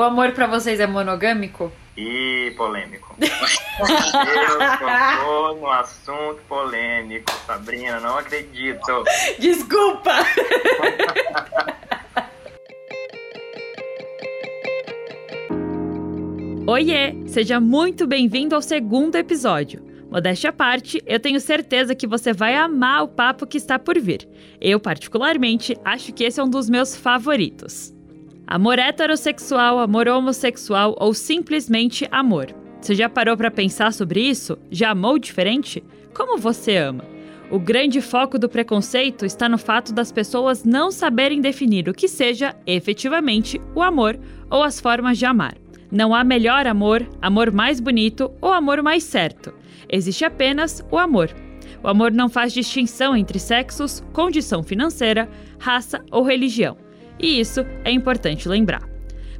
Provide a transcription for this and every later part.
O amor para vocês é monogâmico? E polêmico. Eu tô no assunto polêmico, Sabrina, não acredito. Desculpa! Oiê! Seja muito bem-vindo ao segundo episódio. Modéstia à parte, eu tenho certeza que você vai amar o papo que está por vir. Eu, particularmente, acho que esse é um dos meus favoritos. Amor heterossexual, amor homossexual ou simplesmente amor. Você já parou para pensar sobre isso? Já amou diferente? Como você ama? O grande foco do preconceito está no fato das pessoas não saberem definir o que seja efetivamente o amor ou as formas de amar. Não há melhor amor, amor mais bonito ou amor mais certo. Existe apenas o amor. O amor não faz distinção entre sexos, condição financeira, raça ou religião. E isso é importante lembrar.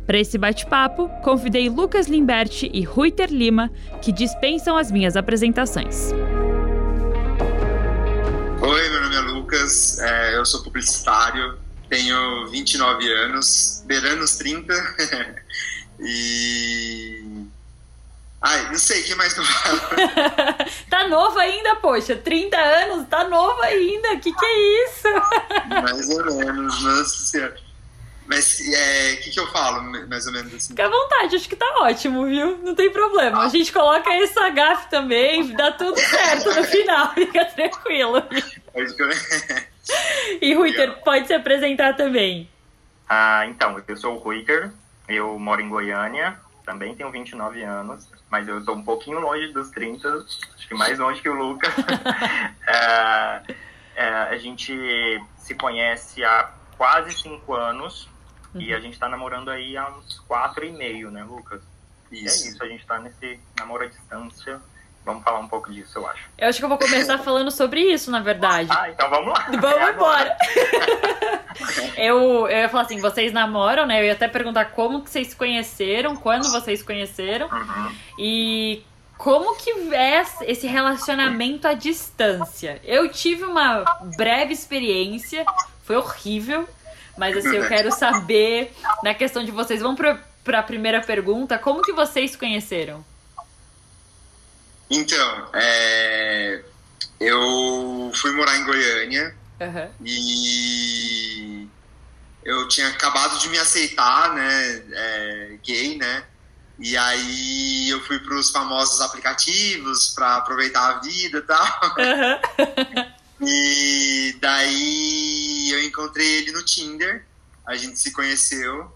Para esse bate-papo, convidei Lucas Limberti e Ruiter Lima, que dispensam as minhas apresentações. Oi, meu nome é Lucas, é, eu sou publicitário, tenho 29 anos, beirando os 30, e Ai, não sei, o que mais que eu falo? tá novo ainda, poxa, 30 anos, tá novo ainda, o que que é isso? mais ou menos, nossa senhora. Mas o é, que, que eu falo, mais ou menos assim? Fica à vontade, acho que tá ótimo, viu? Não tem problema. A gente coloca essa gafe também, dá tudo certo no final, fica tranquilo. e Ruiter, pode se apresentar também. Ah, então, eu sou o Ruiter, eu moro em Goiânia, também tenho 29 anos, mas eu tô um pouquinho longe dos 30, acho que mais longe que o Lucas. é, é, a gente se conhece há quase 5 anos, Uhum. E a gente tá namorando aí há uns quatro e meio, né, Lucas? E é isso, a gente tá nesse namoro à distância. Vamos falar um pouco disso, eu acho. Eu acho que eu vou começar falando sobre isso, na verdade. Ah, então vamos lá. Vamos é embora. eu, eu ia falar assim, vocês namoram, né? Eu ia até perguntar como que vocês se conheceram, quando vocês se conheceram. Uhum. E como que é esse relacionamento à distância? Eu tive uma breve experiência, foi horrível. Mas assim, eu quero saber, na questão de vocês, vamos para a primeira pergunta, como que vocês se conheceram? Então, é, eu fui morar em Goiânia uhum. e eu tinha acabado de me aceitar, né, é, gay, né, e aí eu fui para os famosos aplicativos para aproveitar a vida e tal. Uhum. E daí eu encontrei ele no Tinder, a gente se conheceu.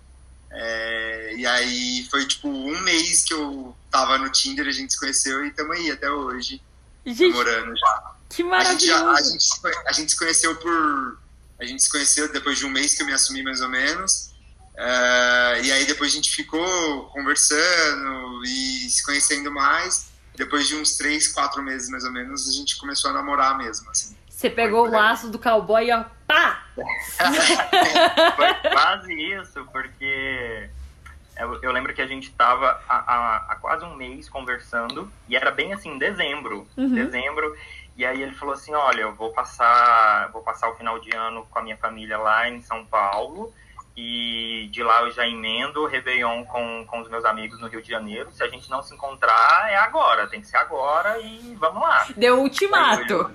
É, e aí foi tipo um mês que eu tava no Tinder, a gente se conheceu e estamos aí até hoje. Gente, namorando já. Que maravilhoso! A gente, já, a, gente, a gente se conheceu por. A gente se conheceu depois de um mês que eu me assumi mais ou menos. Uh, e aí depois a gente ficou conversando e se conhecendo mais. Depois de uns três, quatro meses mais ou menos, a gente começou a namorar mesmo, assim. Você pegou o laço do cowboy e ó, pá! Foi quase isso, porque eu, eu, lembro que a gente tava há, há, há, quase um mês conversando, e era bem assim, dezembro. Uhum. Dezembro. E aí ele falou assim, olha, eu vou passar, vou passar o final de ano com a minha família lá em São Paulo. E de lá eu já emendo o Réveillon com, com os meus amigos no Rio de Janeiro. Se a gente não se encontrar, é agora. Tem que ser agora e vamos lá. Deu ultimato.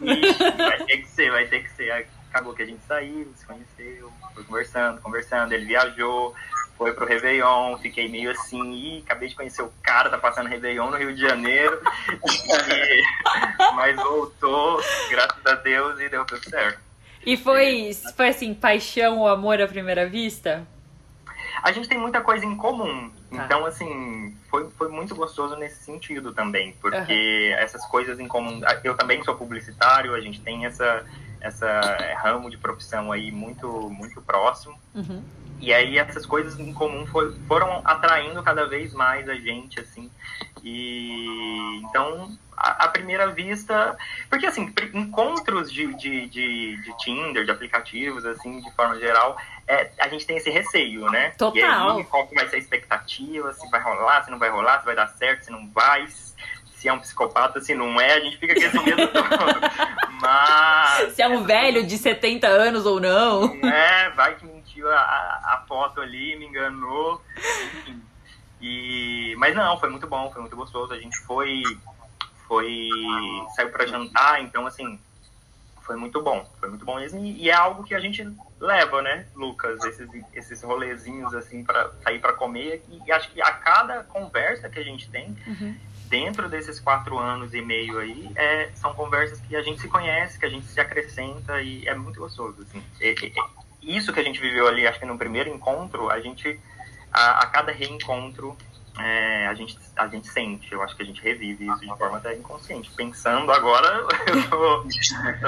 Vai ter que ser, vai ter que ser. Acabou que a gente saiu, se conheceu, foi conversando, conversando. Ele viajou, foi pro Réveillon, fiquei meio assim, e acabei de conhecer o cara, tá passando Réveillon no Rio de Janeiro. e, mas voltou, graças a Deus, e deu tudo certo. E foi, foi assim, paixão ou amor à primeira vista? A gente tem muita coisa em comum. Tá. Então, assim, foi, foi muito gostoso nesse sentido também. Porque uhum. essas coisas em comum. Eu também sou publicitário, a gente tem essa, essa ramo de profissão aí muito, muito próximo. Uhum. E aí essas coisas em comum foi, foram atraindo cada vez mais a gente, assim. E então à primeira vista. Porque, assim, encontros de, de, de, de, Tinder, de aplicativos, assim, de forma geral, é, a gente tem esse receio, né? Total. E aí, qual que vai ser a expectativa? Se vai rolar, se não vai rolar, se vai dar certo, se não vai. Se é um psicopata, se não é, a gente fica com esse medo todo. Mas. Se é um velho de 70 anos ou não. É, vai que a, a foto ali, me enganou. Enfim E, mas não, foi muito bom, foi muito gostoso. A gente foi, foi saiu para jantar, então assim, foi muito bom, foi muito bom mesmo. E, e, é algo que a gente leva, né, Lucas, esses, esses rolezinhos assim para sair para comer. E, e, acho que a cada conversa que a gente tem uhum. dentro desses quatro anos e meio aí, é, são conversas que a gente se conhece, que a gente se acrescenta e é muito gostoso. Assim. E, isso que a gente viveu ali, acho que no primeiro encontro, a gente a, a cada reencontro é, a, gente, a gente sente, eu acho que a gente revive isso de forma até inconsciente. Pensando agora, eu tô,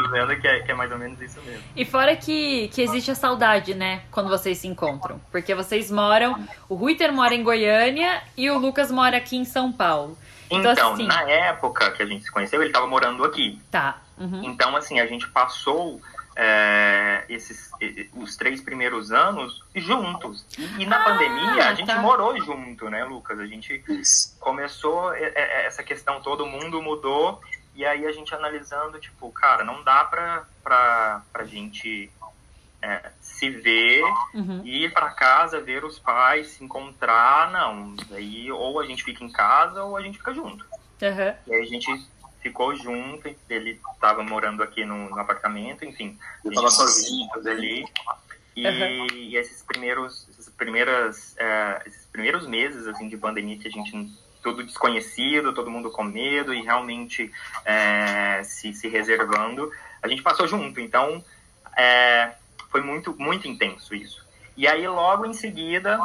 tô vendo que é, que é, mais ou menos isso mesmo. E fora que, que existe a saudade, né, quando vocês se encontram. Porque vocês moram, o Ruiter mora em Goiânia e o Lucas mora aqui em São Paulo. Então, então assim, na época que a gente se conheceu, ele estava morando aqui. Tá. Uhum. Então, assim, a gente passou é, esses os três primeiros anos juntos. E, e na ah, pandemia a gente tá. morou junto, né, Lucas? A gente começou essa questão, todo mundo mudou, e aí a gente analisando, tipo, cara, não dá pra, pra, pra gente é, se ver, uhum. ir para casa, ver os pais, se encontrar, não. Aí ou a gente fica em casa ou a gente fica junto. Uhum. E aí a gente ficou junto, ele estava morando aqui no, no, apartamento, enfim. Eu estava sozinho ali. E, uhum. e, esses primeiros, esses primeiras, uh, esses primeiros meses assim de pandemia que a gente tudo desconhecido, todo mundo com medo e realmente é, se, se reservando, a gente passou junto. Então, é, foi muito, muito intenso isso. E aí, logo em seguida,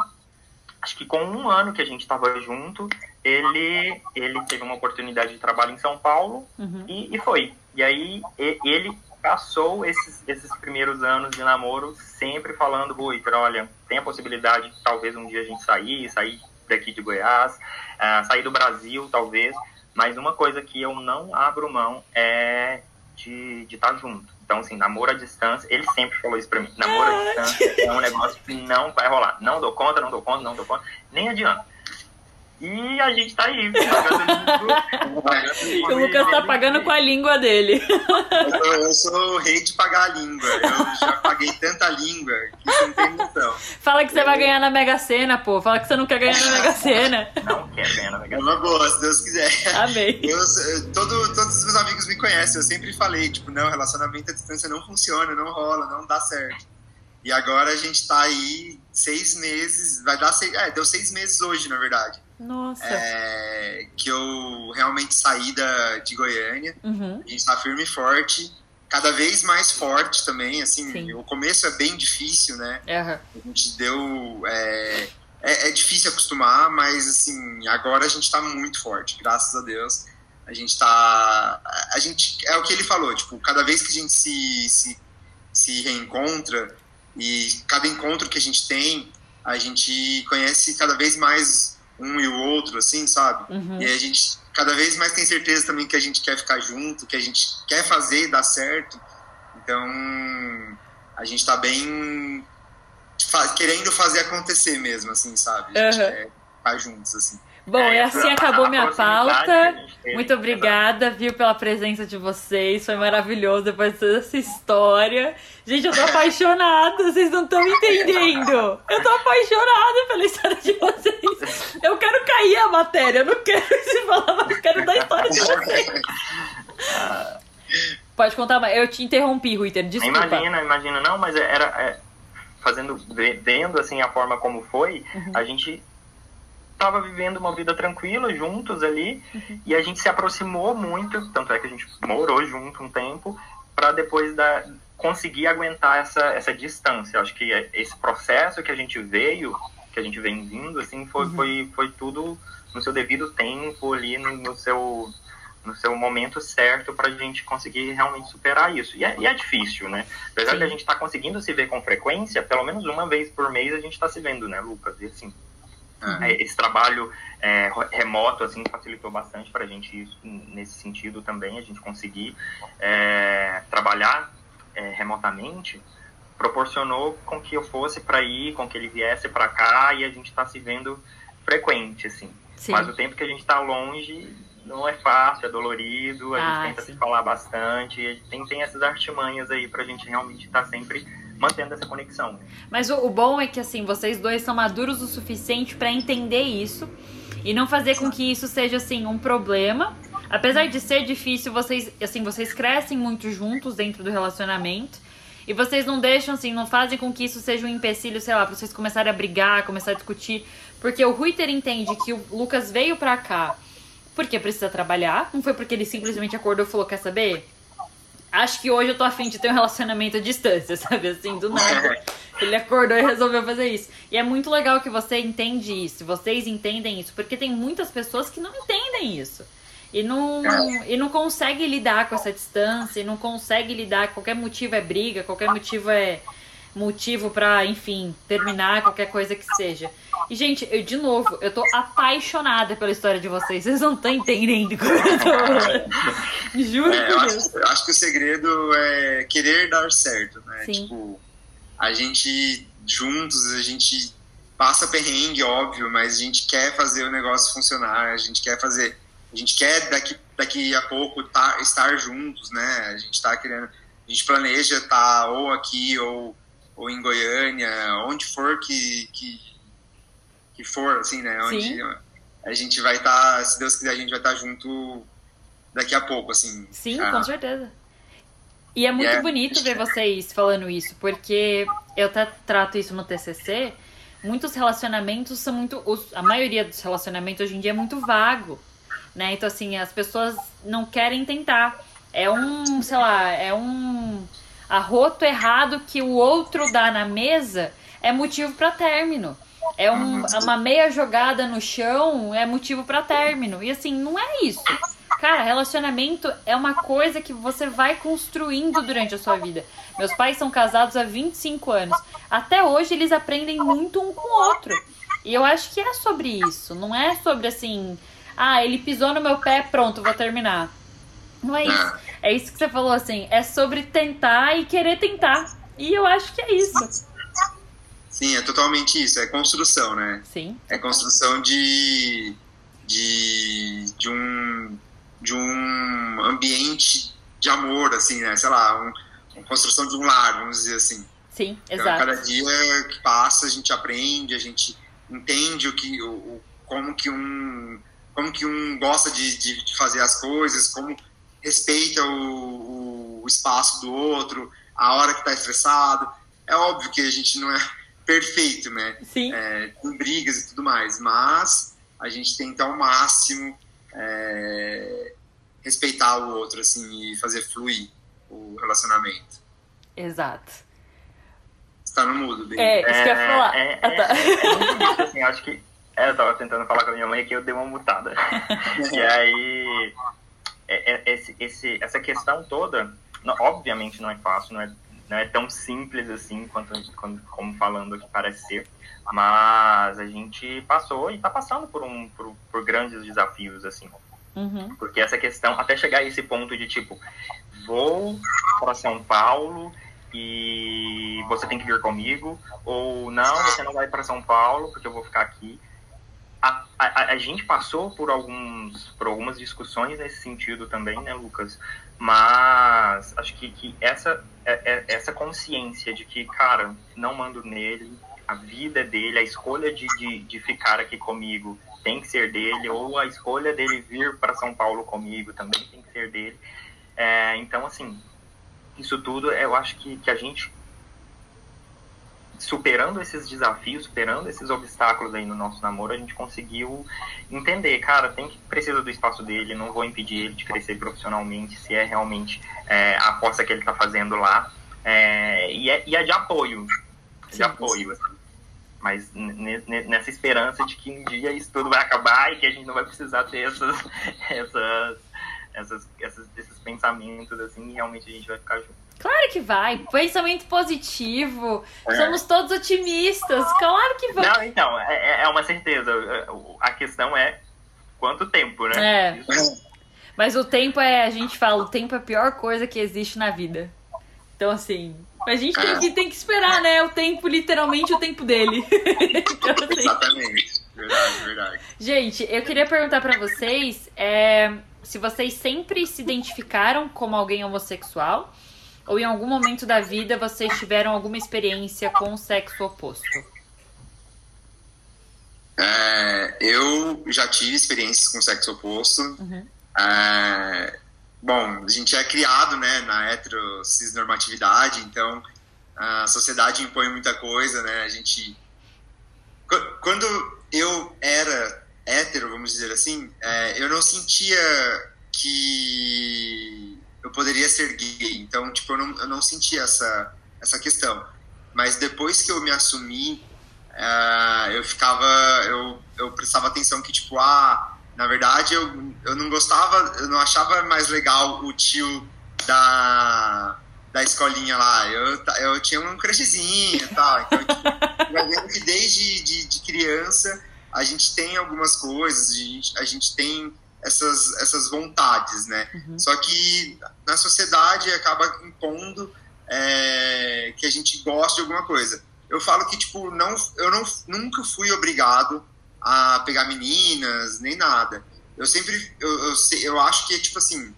acho que com um ano que a gente estava junto, ele, ele teve uma oportunidade de trabalho em São Paulo uhum. e, e, foi. E aí ele passou esses, esses primeiros anos de namoro sempre falando, Rui, olha, tem a possibilidade de talvez um dia a gente sair, sair daqui de Goiás, uh, sair do Brasil, talvez, mas uma coisa que eu não abro mão é de estar tá junto. Então, assim, namoro à distância, ele sempre falou isso pra mim. Namoro à distância é um negócio que não vai rolar. Não dou conta, não dou conta, não dou conta, nem adianta. E a gente tá aí, O Lucas tá pagando com a língua dele. Eu sou, eu sou o rei de pagar a língua. Eu já paguei tanta língua que você não tem noção. Fala que você vai ganhar na Mega Sena, pô. Fala que você não quer ganhar na Mega Sena. Não quer ganhar na Mega Sena. Uma boa, se Deus quiser. Amém. Eu, todo, todos os meus amigos me conhecem. Eu sempre falei, tipo, não, relacionamento à distância não funciona, não rola, não dá certo. E agora a gente tá aí seis meses, vai dar seis, é, deu seis meses hoje, na verdade. Nossa. É, que eu realmente saí da, de Goiânia. Uhum. A gente tá firme e forte. Cada vez mais forte também, assim. Sim. O começo é bem difícil, né? Uhum. A gente deu... É, é, é, difícil acostumar, mas, assim, agora a gente tá muito forte. Graças a Deus. A gente tá... A gente... É o que ele falou, tipo, cada vez que a gente se, se, se reencontra e cada encontro que a gente tem, a gente conhece cada vez mais um e o outro, assim, sabe? Uhum. E a gente cada vez mais tem certeza também que a gente quer ficar junto, que a gente quer fazer e dar certo. Então, a gente tá bem querendo fazer acontecer mesmo, assim, sabe? A gente uhum. quer ficar juntos, assim. Bom, e assim acabou minha pauta. Muito obrigada, viu, pela presença de vocês. Foi maravilhoso depois de toda essa história. Gente, eu tô apaixonada, vocês não estão entendendo. Eu tô apaixonada pela história de vocês. Eu quero cair a matéria, eu não quero se falar, mas eu quero dar a história de vocês. Pode contar, mas eu te interrompi, Ruiter, desculpa. Imagina, imagina, não, mas era é, fazendo, vendo assim a forma como foi, uhum. a gente estava vivendo uma vida tranquila juntos ali uhum. e a gente se aproximou muito, tanto é que a gente morou junto um tempo para depois da conseguir aguentar essa essa distância. Acho que esse processo que a gente veio, que a gente vem vindo assim, foi uhum. foi, foi tudo no seu devido tempo ali no, no seu no seu momento certo para a gente conseguir realmente superar isso. E é, e é difícil, né? Apesar Sim. de a gente estar tá conseguindo se ver com frequência, pelo menos uma vez por mês a gente está se vendo, né, Lucas? E assim, Uhum. Esse trabalho é, remoto assim facilitou bastante para a gente isso, nesse sentido também a gente conseguir é, trabalhar é, remotamente proporcionou com que eu fosse para ir, com que ele viesse para cá e a gente está se vendo frequente assim. Sim. Mas o tempo que a gente está longe não é fácil, é dolorido, a ah, gente tenta sim. se falar bastante, tem, tem essas artimanhas aí para a gente realmente estar tá sempre mantendo essa conexão. Mas o, o bom é que assim, vocês dois são maduros o suficiente para entender isso e não fazer com que isso seja assim um problema. Apesar de ser difícil, vocês assim, vocês crescem muito juntos dentro do relacionamento. E vocês não deixam assim, não fazem com que isso seja um empecilho, sei lá, pra vocês começarem a brigar, começar a discutir. Porque o Ruiter entende que o Lucas veio pra cá porque precisa trabalhar. Não foi porque ele simplesmente acordou e falou: Quer saber? Acho que hoje eu tô afim de ter um relacionamento à distância, sabe? Assim, do nada. Ele acordou e resolveu fazer isso. E é muito legal que você entende isso, vocês entendem isso, porque tem muitas pessoas que não entendem isso. E não, e não consegue lidar com essa distância, e não consegue lidar, qualquer motivo é briga, qualquer motivo é motivo para, enfim, terminar qualquer coisa que seja. E, gente, eu, de novo, eu tô apaixonada pela história de vocês. Vocês não estão entendendo como eu tô. Juro é, eu acho, eu acho, que o segredo é querer dar certo, né? Sim. Tipo, a gente juntos, a gente passa perrengue, óbvio, mas a gente quer fazer o negócio funcionar, a gente quer fazer. A gente quer daqui, daqui a pouco tá, estar juntos, né? A gente tá querendo. A gente planeja estar tá ou aqui ou, ou em Goiânia, onde for que, que que for, assim, né? Onde Sim. a gente vai estar, tá, se Deus quiser, a gente vai estar tá junto daqui a pouco, assim. Sim, com certeza. E é muito bonito ver vocês falando isso, porque eu até trato isso no TCC. Muitos relacionamentos são muito. a maioria dos relacionamentos hoje em dia é muito vago, né? Então, assim, as pessoas não querem tentar. É um, sei lá, é um arroto errado que o outro dá na mesa é motivo para término. É um, uma meia jogada no chão, é motivo para término. E assim, não é isso. Cara, relacionamento é uma coisa que você vai construindo durante a sua vida. Meus pais são casados há 25 anos. Até hoje eles aprendem muito um com o outro. E eu acho que é sobre isso. Não é sobre assim, ah, ele pisou no meu pé, pronto, vou terminar. Não é isso. É isso que você falou assim. É sobre tentar e querer tentar. E eu acho que é isso. Sim, é totalmente isso. É construção, né? Sim. É construção de, de, de, um, de um ambiente de amor, assim, né? Sei lá, um, uma construção de um lar, vamos dizer assim. Sim, então, exato. Cada dia que passa, a gente aprende, a gente entende o que, o, como que um como que um gosta de, de, de fazer as coisas, como respeita o, o, espaço do outro, a hora que está estressado. É óbvio que a gente não é perfeito, né? Sim. É, com brigas e tudo mais, mas a gente tenta ao máximo é, respeitar o outro, assim, e fazer fluir o relacionamento. Exato. Você tá no mudo, bem. É, isso que eu ia falar. É, ah, tá. é, é muito difícil, assim, acho que é, eu tava tentando falar com a minha mãe que eu dei uma mutada. e aí, é, é, esse, esse, essa questão toda, não, obviamente não é fácil, não é não é tão simples assim quanto, quanto como falando aqui parece ser, mas a gente passou e está passando por um por, por, grandes desafios assim, uhum. porque essa questão até chegar a esse ponto de tipo vou para São Paulo e você tem que vir comigo ou não você não vai para São Paulo porque eu vou ficar aqui a, a, a, gente passou por alguns por algumas discussões nesse sentido também, né, Lucas? Mas acho que, que essa é, é, essa consciência de que, cara, não mando nele, a vida é dele, a escolha de, de, de ficar aqui comigo tem que ser dele, ou a escolha dele vir para São Paulo comigo também tem que ser dele. É, então, assim, isso tudo eu acho que, que a gente superando esses desafios, superando esses obstáculos aí no nosso namoro, a gente conseguiu entender, cara, tem que precisa do espaço dele, não vou impedir ele de crescer profissionalmente, se é realmente é, a aposta que ele está fazendo lá, é, e, é, e é de apoio, de apoio, assim. mas nessa esperança de que um dia isso tudo vai acabar e que a gente não vai precisar ter essas, essas, essas, essas esses pensamentos assim, e realmente a gente vai ficar junto. Claro que vai. Pensamento positivo. É. Somos todos otimistas. Claro que vai. Não, então, é, é, é uma certeza. A questão é quanto tempo, né? É. Mas o tempo é, a gente fala, o tempo é a pior coisa que existe na vida. Então, assim, a gente tem que, tem que esperar, né? O tempo, literalmente, o tempo dele. então, assim. Exatamente. Verdade, verdade. Gente, eu queria perguntar para vocês é, se vocês sempre se identificaram como alguém homossexual Ou em algum momento da vida vocês tiveram alguma experiência com o sexo oposto? É, eu já tive experiências com sexo oposto. Uhum. É, bom, a gente é criado né, na heterossexualidade, então a sociedade impõe muita coisa, né? A gente... Quando eu era hétero, vamos dizer assim, é, eu não sentia que eu poderia ser gay. Então, tipo, eu não, eu não sentia essa, essa questão. Mas depois que eu me assumi, uh, eu ficava, eu, eu prestava atenção que, tipo, ah, na verdade eu, eu não gostava, eu não achava mais legal o tio da, da escolinha lá. Eu, eu tinha um crushzinho e tal. Então, tipo, vendo que desde de, de criança a gente tem algumas coisas, a gente, a gente tem essas, essas vontades, né? Uhum. Só que na sociedade acaba impondo é, que a gente gosta de alguma coisa. Eu falo que, tipo, não, eu não, nunca fui obrigado a pegar meninas, nem nada. Eu sempre, eu, eu, eu acho que é, tipo assim,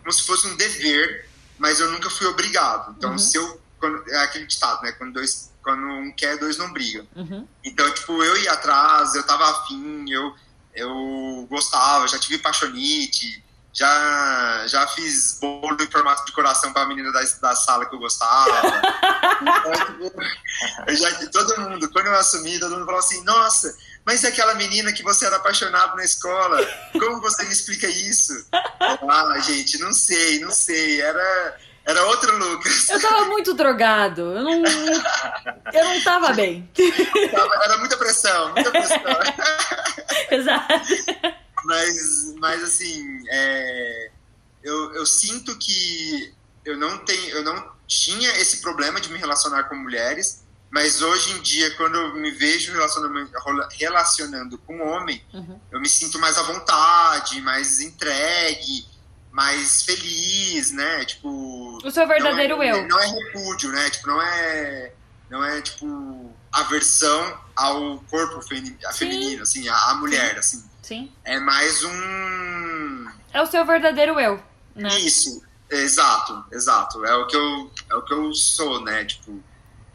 como se fosse um dever, mas eu nunca fui obrigado. Então, uhum. se eu, quando, é aquele ditado, né? Quando dois quando um quer, dois não brigam. Uhum. Então, tipo, eu ia atrás, eu tava afim, eu, eu gostava, já tive paixonite, já, já fiz bolo em formato de coração para a menina da, da sala que eu gostava. eu já, todo mundo, quando eu assumi, todo mundo falou assim: nossa, mas é aquela menina que você era apaixonado na escola, como você me explica isso? Ah, gente, não sei, não sei. Era era outro Lucas. Eu tava muito drogado. Eu não, eu não tava bem. Era muita pressão, muita pressão. Exato. Mas, mas assim, é, eu, eu sinto que eu não, tenho, eu não tinha esse problema de me relacionar com mulheres, mas hoje em dia, quando eu me vejo relacionando, relacionando com homem, uhum. eu me sinto mais à vontade, mais entregue mais feliz, né? Tipo. O seu verdadeiro não é, eu. Não é repúdio, né? Tipo, não é. Não é, tipo, aversão ao corpo feminino, feminino assim, a mulher, Sim. assim. Sim. É mais um. É o seu verdadeiro eu, né? Isso, exato, exato. É o que eu, é o que eu sou, né? Tipo.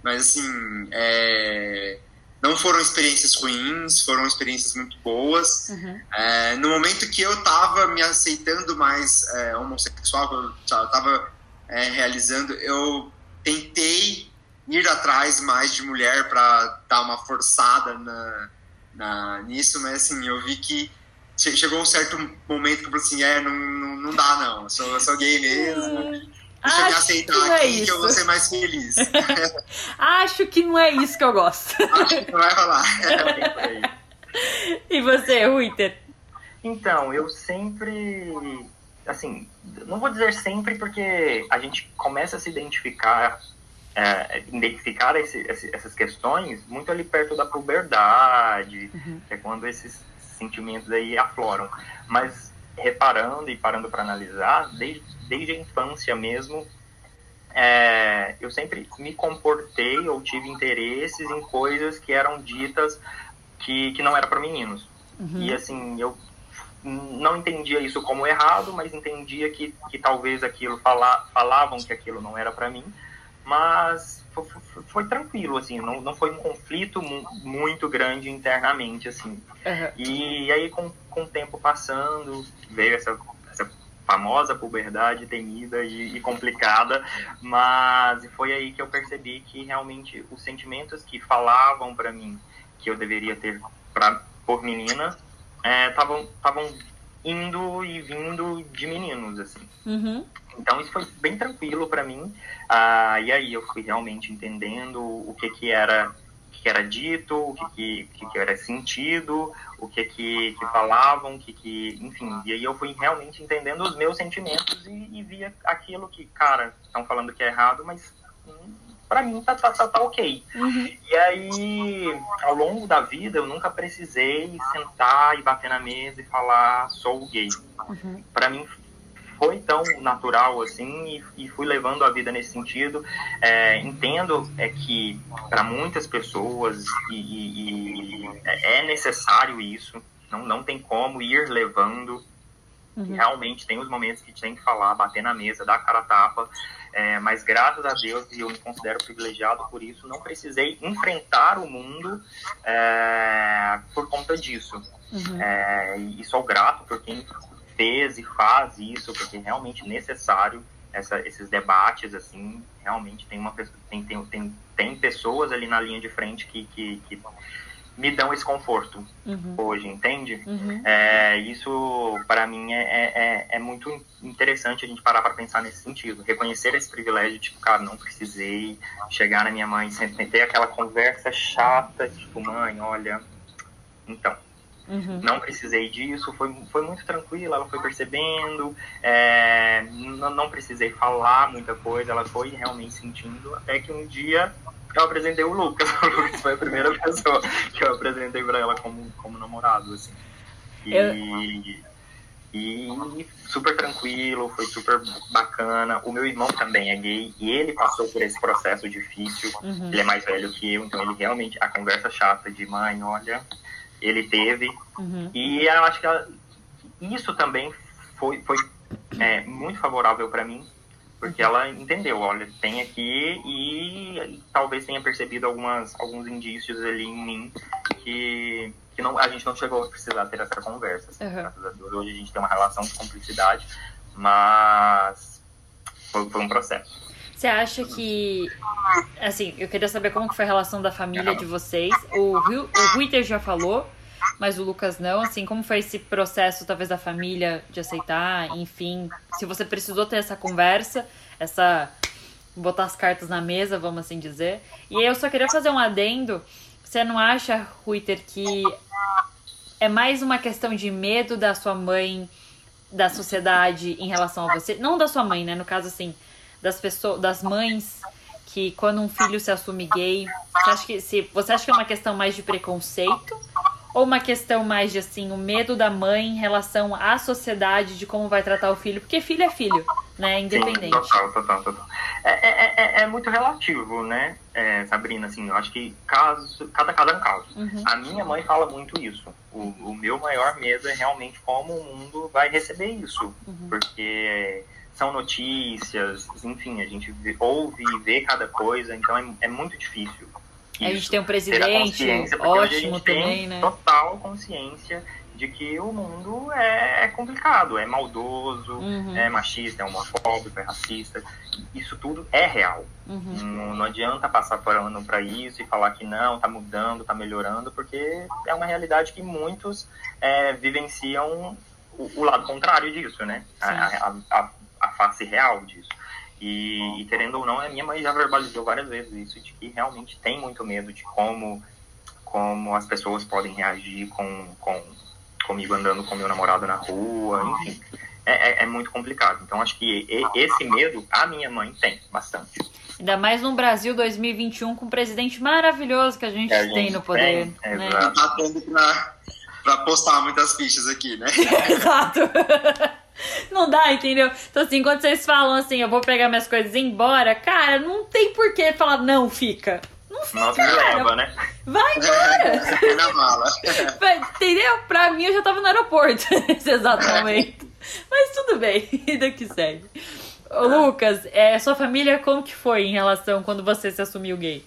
Mas assim, é não foram experiências ruins, foram experiências muito boas. Uhum. É, no momento que eu estava me aceitando mais é, homossexual, eu estava é, realizando, eu tentei ir atrás mais de mulher para dar uma forçada na, na, nisso, mas assim, eu vi que chegou um certo momento que eu falei assim, é, não, não, não dá não, eu sou, eu sou gay mesmo. Deixa eu me aceitar que é aqui que eu vou ser mais feliz. Acho que não é isso que eu gosto. Acho que não vai rolar. e você, Ruiter? Então, eu sempre. Assim, não vou dizer sempre porque a gente começa a se identificar. É, identificar esse, esse, essas questões muito ali perto da puberdade, uhum. que é quando esses sentimentos aí afloram. Mas reparando e parando para analisar, desde desde a infância mesmo, é, eu sempre me comportei ou tive interesses em coisas que eram ditas que, que não era para meninos. Uhum. E assim, eu não entendia isso como errado, mas entendia que, que talvez aquilo fala, falavam que aquilo não era para mim, mas foi, foi, foi, tranquilo, assim, não, não foi um conflito mu muito grande internamente, assim. Uhum. E aí, com, com o tempo passando, veio essa famosa puberdade temida e, e, complicada, mas foi aí que eu percebi que realmente os sentimentos que falavam para mim que eu deveria ter pra, por menina estavam é, indo e vindo de meninos assim. Uhum. Então isso foi bem tranquilo para mim. Ah, e aí eu fui realmente entendendo o que que era que era dito, o que, que, que era sentido, o que que, que falavam, o que que, enfim. E aí eu fui realmente entendendo os meus sentimentos e, e via aquilo que, cara, estão falando que é errado, mas hum, para mim tá, tá, tá, tá ok. Uhum. E aí, ao longo da vida, eu nunca precisei sentar e bater na mesa e falar sou gay. Uhum. Para mim foi tão natural assim e, e fui levando a vida nesse sentido. É, entendo é que para muitas pessoas e, e, e, é necessário isso, não, não tem como ir levando Uhum. Realmente tem os momentos que tem que falar, bater na mesa, dar cara a tapa. É, mas graças a Deus, e eu me considero privilegiado por isso, não precisei enfrentar o mundo é, por conta disso. Uhum. É, e sou grato por quem fez e faz isso, porque é realmente necessário essa, esses debates, assim, realmente tem, uma, tem, tem, tem, tem pessoas ali na linha de frente que, que, que me dão esse conforto uhum. hoje, entende? Uhum. É, isso, para mim, é, é, é, é, muito interessante a gente parar para pensar nesse sentido. Reconhecer esse privilégio, tipo, cara, não precisei chegar na minha mãe, sempre ter aquela conversa chata, tipo, mãe, olha, então, Uhum. Não precisei disso, foi, foi muito tranquila, ela foi percebendo, é, não, não precisei falar muita coisa, ela foi realmente sentindo, até que um dia eu apresentei o Lucas. O Lucas foi a primeira pessoa que eu apresentei para ela como, como namorado, assim. E, eu... e super tranquilo, foi super bacana. O meu irmão também é gay e ele passou por esse processo difícil. Uhum. Ele é mais velho que eu, então ele realmente, a conversa chata de mãe, olha, ele teve. Uhum. E eu acho que ela, isso também foi, foi é, muito favorável para mim, porque ela entendeu, olha, tem aqui e, talvez tenha percebido algumas, alguns indícios ali em mim que, que não, a gente não chegou a precisar ter essa conversa. Assim, uhum. Graças a Deus, hoje a gente tem uma relação de cumplicidade, mas foi, foi um processo. Você acha que. Assim, eu queria saber como que foi a relação da família de vocês. O, o Ruiter já falou, mas o Lucas não. Assim, como foi esse processo, talvez, da família de aceitar? Enfim, se você precisou ter essa conversa, essa. botar as cartas na mesa, vamos assim dizer. E eu só queria fazer um adendo. Você não acha, Ruiter, que é mais uma questão de medo da sua mãe, da sociedade em relação a você? Não da sua mãe, né? No caso, assim das pessoas, das mães que quando um filho se assume gay, você acha que se você acha que é uma questão mais de preconceito ou uma questão mais de assim o medo da mãe em relação à sociedade de como vai tratar o filho, porque filho é filho, né, independente. Sim, total, total, total. É, é, é, é muito relativo, né, é, Sabrina, assim, eu acho que caso, cada caso é um caso. Uhum. A minha mãe fala muito isso. O, o meu maior medo é realmente como o mundo vai receber isso, uhum. porque são notícias, enfim, a gente ouve e vê cada coisa, então é, é muito difícil. A gente tem um presidente ótimo também, né? Total consciência de que o mundo é complicado, é maldoso, uhum. é machista, é homofóbico, é racista. Isso tudo é real. Uhum. Não, não, adianta passar pano para isso e falar que não, tá mudando, tá melhorando, porque é uma realidade que muitos é, vivenciam o, o, lado contrário disso, né? A, a, a, a face real disso. E, e, querendo ou não, a minha mãe já verbalizou várias vezes isso, de que realmente tem muito medo de como, como as pessoas podem reagir com, com comigo andando com meu namorado na rua, enfim. É, é, é muito complicado. Então, acho que esse medo a minha mãe tem bastante. Ainda mais no Brasil 2021 com um presidente maravilhoso que a gente, a gente tem no poder. Tem, né? Tá tendo pra, pra postar muitas fichas aqui, né? Exato. Não dá, entendeu? Então, assim, quando vocês falam assim, eu vou pegar minhas coisas e ir embora, cara, não tem por que falar, não, fica. Não fica. Nossa, leva, né? Vai embora! na mala. entendeu? Pra mim, eu já tava no aeroporto nesse exato momento. Mas tudo bem, ainda que segue. Ô, Lucas, é, sua família, como que foi em relação quando você se assumiu gay?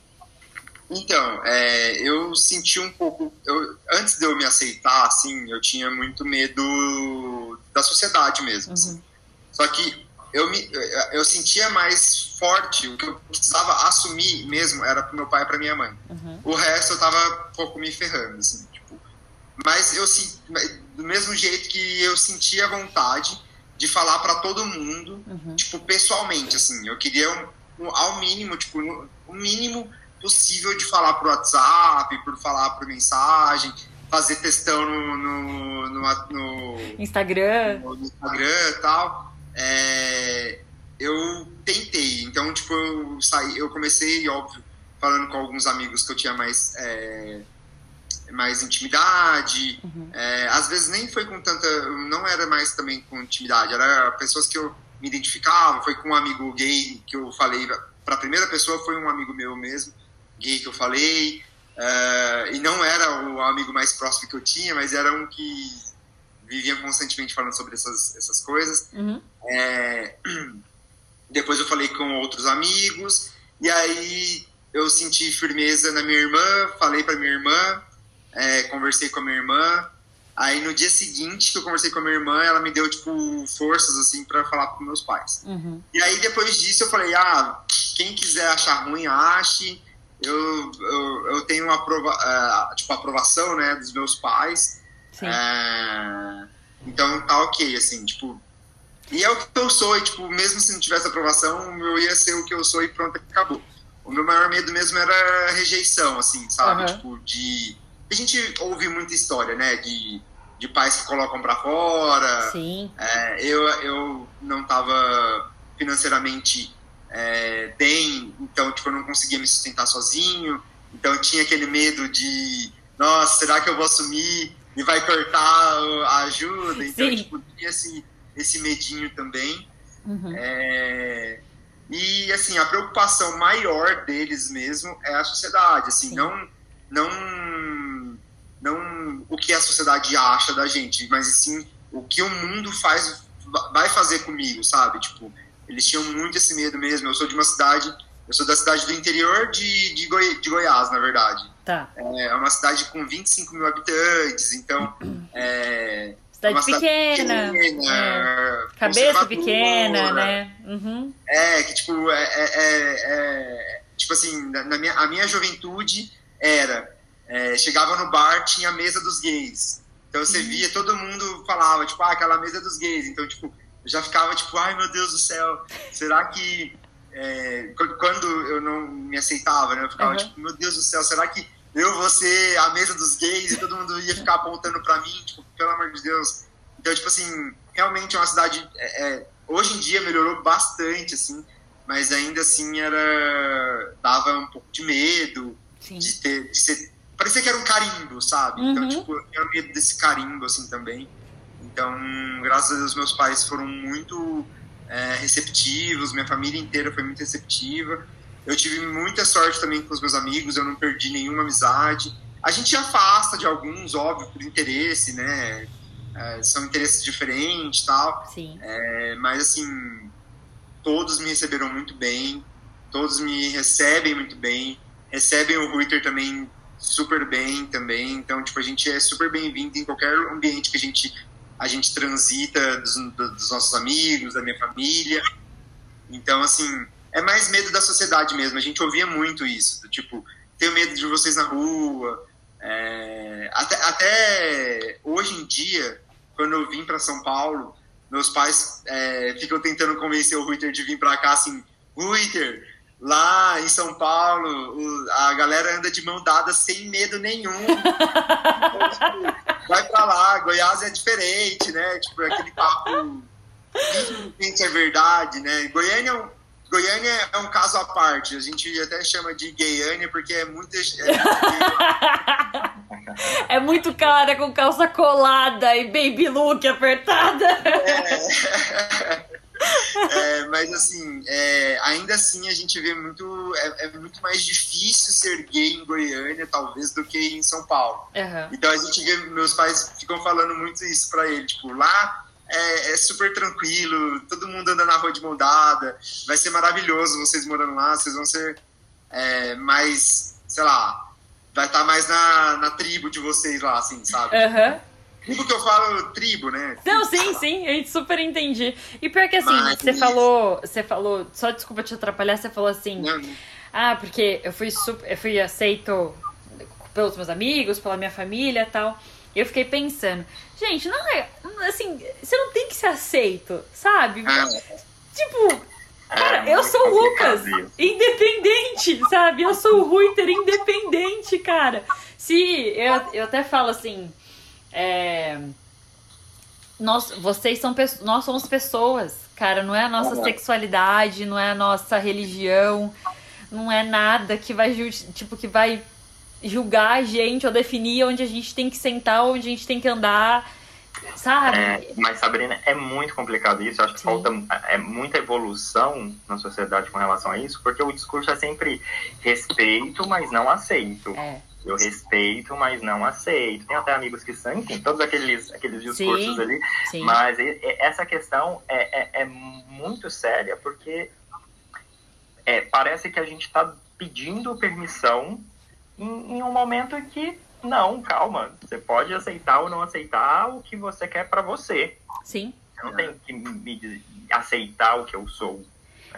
Então, é, eu senti um pouco. Eu, antes de eu me aceitar, assim, eu tinha muito medo da sociedade mesmo. Assim. Uhum. Só que eu, me, eu sentia mais forte, o que eu precisava assumir mesmo era pro meu pai e pra minha mãe. Uhum. O resto eu tava um pouco me ferrando, assim, tipo. Mas eu do mesmo jeito que eu sentia vontade de falar para todo mundo, uhum. tipo, pessoalmente, assim. Eu queria, um, um, ao mínimo, tipo, o um mínimo possível de falar por WhatsApp, por falar por mensagem, fazer testão no, no, no, no Instagram. No, no Instagram e tal. É, eu tentei, então, tipo, eu saí, eu comecei, óbvio, falando com alguns amigos que eu tinha mais. É, mais intimidade, uhum. é, às vezes nem foi com tanta, não era mais também com intimidade, era pessoas que eu me identificava, foi com um amigo gay que eu falei para a primeira pessoa foi um amigo meu mesmo, gay que eu falei, uh, e não era o amigo mais próximo que eu tinha, mas era um que viviam constantemente falando sobre essas, essas coisas. Uhum. É, depois eu falei com outros amigos, e aí eu senti firmeza na minha irmã, falei para minha irmã, é, conversei com a minha irmã. Aí no dia seguinte que eu conversei com a minha irmã, ela me deu tipo forças assim para falar com meus pais. Uhum. E aí depois disso eu falei: "Ah, quem quiser achar ruim, ache. Eu, eu, eu tenho uma aprova uh, tipo aprovação, né, dos meus pais. Uh, então tá OK assim, tipo, e é o que eu sou, e, tipo, mesmo se não tivesse aprovação, eu ia ser o que eu sou e pronto, acabou. O meu maior medo mesmo era rejeição, assim, sabe? Uhum. Tipo, de a gente ouve muita história, né? De, de pais que colocam para fora. Sim. É, eu, eu não estava financeiramente é, bem, então tipo, eu não conseguia me sustentar sozinho. Então tinha aquele medo de, nossa, será que eu vou assumir e vai cortar a ajuda? Então, Sim. tipo, tinha esse, esse medinho também. Uhum. É, e, assim, a preocupação maior deles mesmo é a sociedade, assim, Sim. não não não o que a sociedade acha da gente, mas sim o que o mundo faz vai fazer comigo, sabe? Tipo, eles tinham muito esse medo mesmo. Eu sou de uma cidade, eu sou da cidade do interior de, de, Goi, de Goiás, na verdade. Tá. É, é uma cidade com 25 mil habitantes, então é, Cidade, é pequena. pequena é. Cabeça pequena, né? Uhum. É, que tipo, é, é, é, é tipo assim, na, minha, a minha juventude era é, chegava no bar, tinha a mesa dos gays. Então você uhum. via, todo mundo falava, tipo, ah, aquela mesa dos gays. Então, tipo, eu já ficava tipo, ai meu Deus do céu, será que. É, quando eu não me aceitava, né? Eu ficava uhum. tipo, meu Deus do céu, será que eu vou ser a mesa dos gays e todo mundo ia ficar apontando para mim, tipo, pelo amor de Deus. Então, tipo assim, realmente é uma cidade. É, é, hoje em dia melhorou bastante, assim, mas ainda assim era. dava um pouco de medo Sim. de ter. De ser, parecia que era um carimbo, sabe? Então, uhum. Então, tipo, eu tinha medo desse carimbo, assim, também. Então, graças a Deus, meus pais foram muito é, receptivos, minha família inteira foi muito receptiva. Eu tive muita sorte também com os meus amigos, eu não perdi nenhuma amizade. A gente afasta de alguns, óbvio, por interesse, né? É, são interesses diferentes tal. Sim. É, mas, assim, todos me receberam muito bem, todos me recebem muito bem, recebem o Ruiter também super bem também. Então, tipo, a gente é super bem-vindo em qualquer ambiente que a gente, a gente transita, dos, dos nossos amigos, da minha família. Então, assim, é mais medo da sociedade mesmo. A gente ouvia muito isso, do, tipo, tenho medo de vocês na rua. É, até, até hoje em dia, quando eu vim para São Paulo, meus pais é, ficam tentando convencer o Ruiter de vir para cá, assim, Ruiter, lá em São Paulo, a galera anda de mão dada sem medo nenhum. então, tipo, vai para lá, Goiás é diferente, né? Tipo, aquele papo infelizmente é verdade, né? Goiânia é um Goiânia é um caso à parte. A gente até chama de Gayânia porque é muito. É, é muito cara com calça colada e baby look apertada. É, é, mas assim, é, ainda assim a gente vê muito. É, é, muito mais difícil ser gay em Goiânia, talvez, do que em São Paulo. Uhum. Então a gente vê, meus pais ficam falando muito isso pra ele, tipo, lá é, é, super tranquilo, todo mundo anda na rua de mão dada, vai ser maravilhoso vocês morando lá, vocês vão ser é, mais, sei lá, vai estar tá mais na, na tribo de vocês lá, assim, sabe? Uhum. Tribo que eu falo tribo, né? Não, sim, sim, a gente super entendi. E pior que assim, Mas... você falou, você falou, só desculpa te atrapalhar, você falou assim, não. ah, porque eu fui super, eu fui aceito pelos meus amigos, pela minha família tal. Eu fiquei pensando, gente, não é. Assim, você não tem que ser aceito, sabe? É. Tipo, cara, é, eu sou o Lucas, independente, sabe? Eu sou o Ruiter, independente, cara. Se. Eu, eu até falo assim. É, nós, vocês são nós somos pessoas, cara, não é a nossa sexualidade, não é a nossa religião, não é nada que vai tipo que vai julgar a gente ou definir onde a gente tem que sentar, onde a gente tem que andar, sabe? É, mas, Sabrina, é muito complicado isso. Eu acho que Sim. falta é, muita evolução na sociedade com relação a isso, porque o discurso é sempre respeito, mas não aceito. É. Eu respeito, mas não aceito. Tem até amigos que são, enfim, todos aqueles, aqueles discursos sim, ali. Sim. Mas essa questão é, é, é muito séria, porque é, parece que a gente está pedindo permissão em, em, um momento em que, não, calma, você pode aceitar ou não aceitar o que você quer para você. Sim. Você não tem que me, aceitar o que eu sou.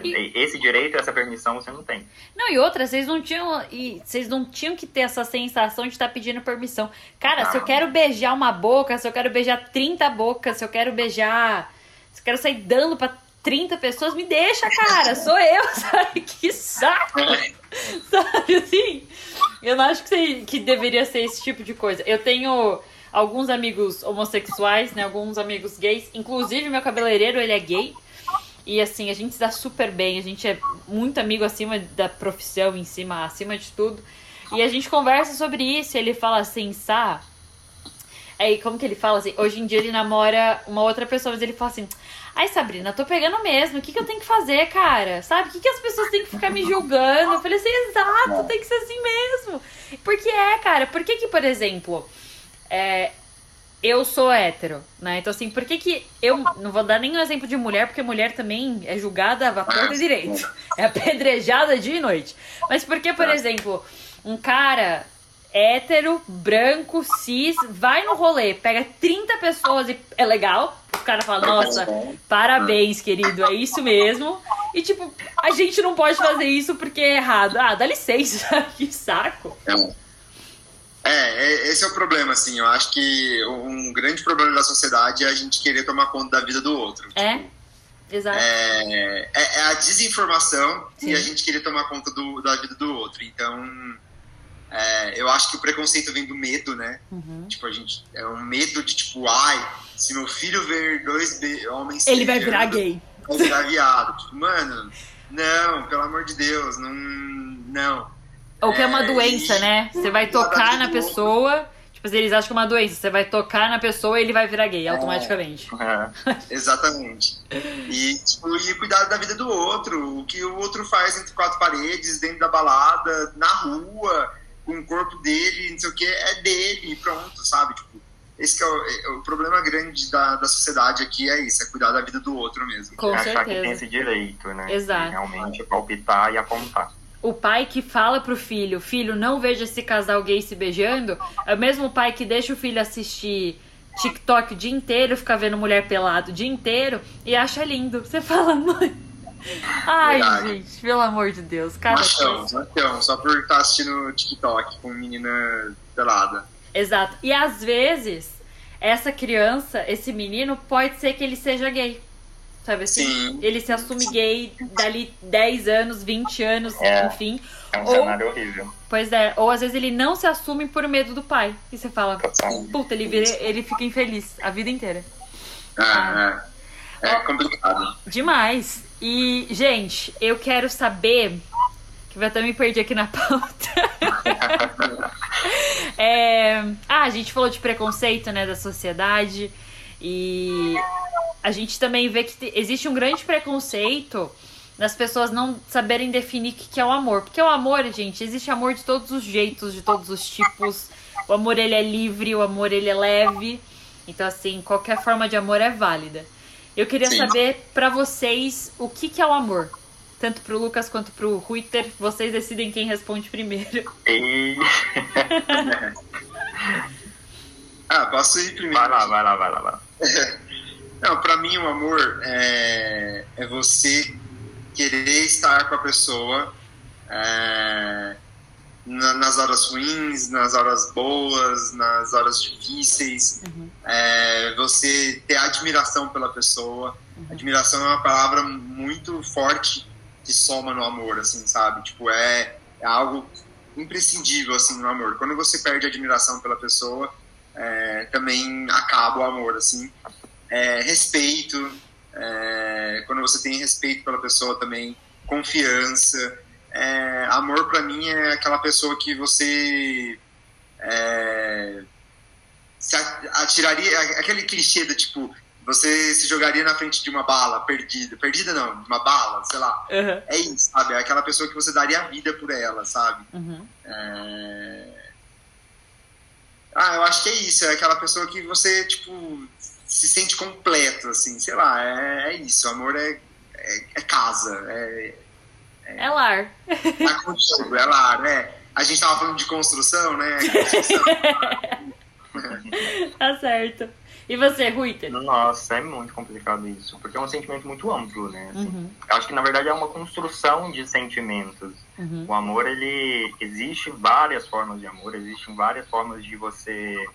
E... Esse direito, essa permissão você não tem. Não, e outra, vocês não tinham. E vocês não tinham que ter essa sensação de estar tá pedindo permissão. Cara, não. se eu quero beijar uma boca, se eu quero beijar 30 bocas, se eu quero beijar. Se eu quero sair dando pra 30 pessoas, me deixa, cara. Sou eu, sabe? Que saco! sabe assim? Eu não acho que, que deveria ser esse tipo de coisa. Eu tenho alguns amigos homossexuais, né? Alguns amigos gays. Inclusive, meu cabeleireiro, ele é gay. E assim, a gente se dá super bem, a gente é muito amigo acima da profissão em cima, acima de tudo. E a gente conversa sobre isso, e ele fala assim, Sá. Aí, como que ele fala assim? Hoje em dia ele namora uma outra pessoa, mas ele fala assim: Ai, Sabrina, tô pegando mesmo. O que, que eu tenho que fazer, cara? Sabe? O que, que as pessoas têm que ficar me julgando? Eu falei assim: exato, tem que ser assim mesmo. Porque é, cara. Por que, que por exemplo, é, eu sou hétero, né? Então, assim, por que que eu não vou dar nenhum exemplo de mulher, porque mulher também é julgada a torta direito. É apedrejada dia e noite. Mas por que, por exemplo, um cara hétero, branco, cis, vai no rolê, pega 30 pessoas e é legal. O cara fala, nossa, parabéns, querido, é isso mesmo. E tipo, a gente não pode fazer isso porque é errado. Ah, dá licença, que saco. É. É, esse é o problema, assim. Eu acho que um grande problema da sociedade é a gente querer tomar conta da vida do outro. É, tipo, exato. É, é, é, a desinformação Sim. e a gente querer tomar conta do, da vida do outro. Então, é, eu acho que o preconceito vem do medo, né? Uhum. Tipo, a gente. É um medo de, tipo, ai, se meu filho ver dois homens. Ele vai virar gay. Vai virar viado. tipo, mano, não, pelo amor de Deus, não. Não. Ou que é uma doença, né? Você vai tocar na pessoa. Tipo, eles acham que é uma doença. Você vai tocar na pessoa e ele vai virar gay automaticamente. É, exatamente. E, tipo, e cuidar da vida do outro. O que o outro faz entre quatro paredes, dentro da balada, na rua, com o corpo dele, não sei o que, é dele e pronto, sabe? Tipo, esse é o, é o, problema grande da, da sociedade aqui é isso, é cuidar da vida do outro mesmo. Com Achar certeza. que tem esse direito, né? Exato. realmente palpitar e apontar o pai que fala pro filho, filho, não veja esse casal gay se beijando, é o mesmo pai que deixa o filho assistir TikTok o dia inteiro, ficar vendo mulher pelado o dia inteiro e acha lindo. Você fala, mãe. Ai, Verdade. gente, pelo amor de Deus. Cara, machão, machão, só por estar assistindo TikTok com menina pelada. Exato. E às vezes, essa criança, esse menino, pode ser que ele seja gay. Sabe assim? Sim. Ele se assume gay dali 10 anos, 20 anos, é, enfim. É um ou, cenário horrível. Pois é, ou às vezes ele não se assume por medo do pai. E você fala, puta, ele, vira, ele fica infeliz a vida inteira. Ah, ah. É, é complicado. Demais. E, gente, eu quero saber. Que eu até me perdi aqui na pauta. é, ah, a gente falou de preconceito, né, da sociedade. E a gente também vê que existe um grande preconceito nas pessoas não saberem definir o que é o amor. Porque o amor, gente, existe amor de todos os jeitos, de todos os tipos. O amor, ele é livre, o amor, ele é leve. Então, assim, qualquer forma de amor é válida. Eu queria Sim. saber para vocês o que, que é o amor. Tanto pro Lucas quanto pro Ruiter. Vocês decidem quem responde primeiro. ah, posso ir primeiro? Vai lá, vai lá, vai lá. Vai lá. Não, para mim o amor é, é você querer estar com a pessoa é, na, nas horas ruins, nas horas boas, nas horas difíceis. Uhum. É, você ter admiração pela pessoa. Uhum. Admiração é uma palavra muito forte que soma no amor, assim, sabe? Tipo, é, é algo imprescindível, assim, no amor. Quando você perde admiração pela pessoa, é, também acaba o amor, assim é, respeito, é, quando você tem respeito pela pessoa também, confiança. É, amor para mim é aquela pessoa que você é, se atiraria, aquele clichê do tipo, você se jogaria na frente de uma bala perdida, perdida não, de uma bala, sei lá. Uhum. É isso, sabe? É aquela pessoa que você daria a vida por ela, sabe? Uhum. É... Ah, eu acho que é isso, é aquela pessoa que você, tipo, se sente completo, assim, sei lá, é, é isso. Amor é, é, é casa, é, é. É lar. É contigo, é lar, é. A gente tava falando de construção, né? Construção. tá certo. E você, Ruiter? Nossa, é muito complicado isso, porque é um sentimento muito amplo, né? Assim, uhum. Acho que na verdade é uma construção de sentimentos. Uhum. O amor, ele existe várias formas de amor, existem várias formas de você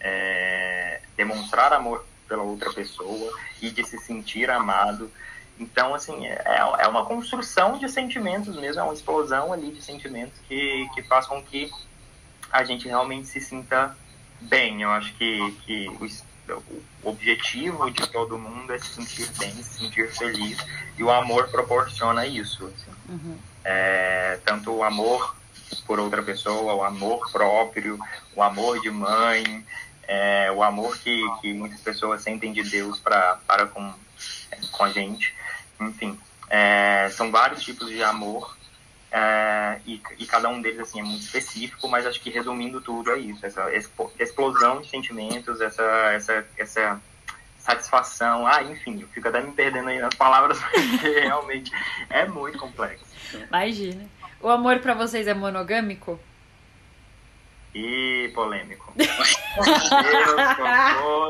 é, demonstrar amor pela outra pessoa e de se sentir amado. Então, assim, é, é uma construção de sentimentos mesmo, é uma explosão ali de sentimentos que, que faz com que a gente realmente se sinta bem. Eu acho que, que o o objetivo de todo mundo é se sentir bem, se sentir feliz, e o amor proporciona isso. Assim. Uhum. É, tanto o amor por outra pessoa, o amor próprio, o amor de mãe, é, o amor que, que muitas pessoas sentem de Deus pra, para com, com a gente. Enfim, é, são vários tipos de amor é, e, e, cada um deles assim é muito específico, mas acho que resumindo tudo é isso, essa explosão de sentimentos, essa, essa, essa satisfação, ah, enfim, eu fico até me perdendo aí nas palavras, porque realmente é muito complexo. Imagina. O amor para vocês é monogâmico? E polêmico. Deus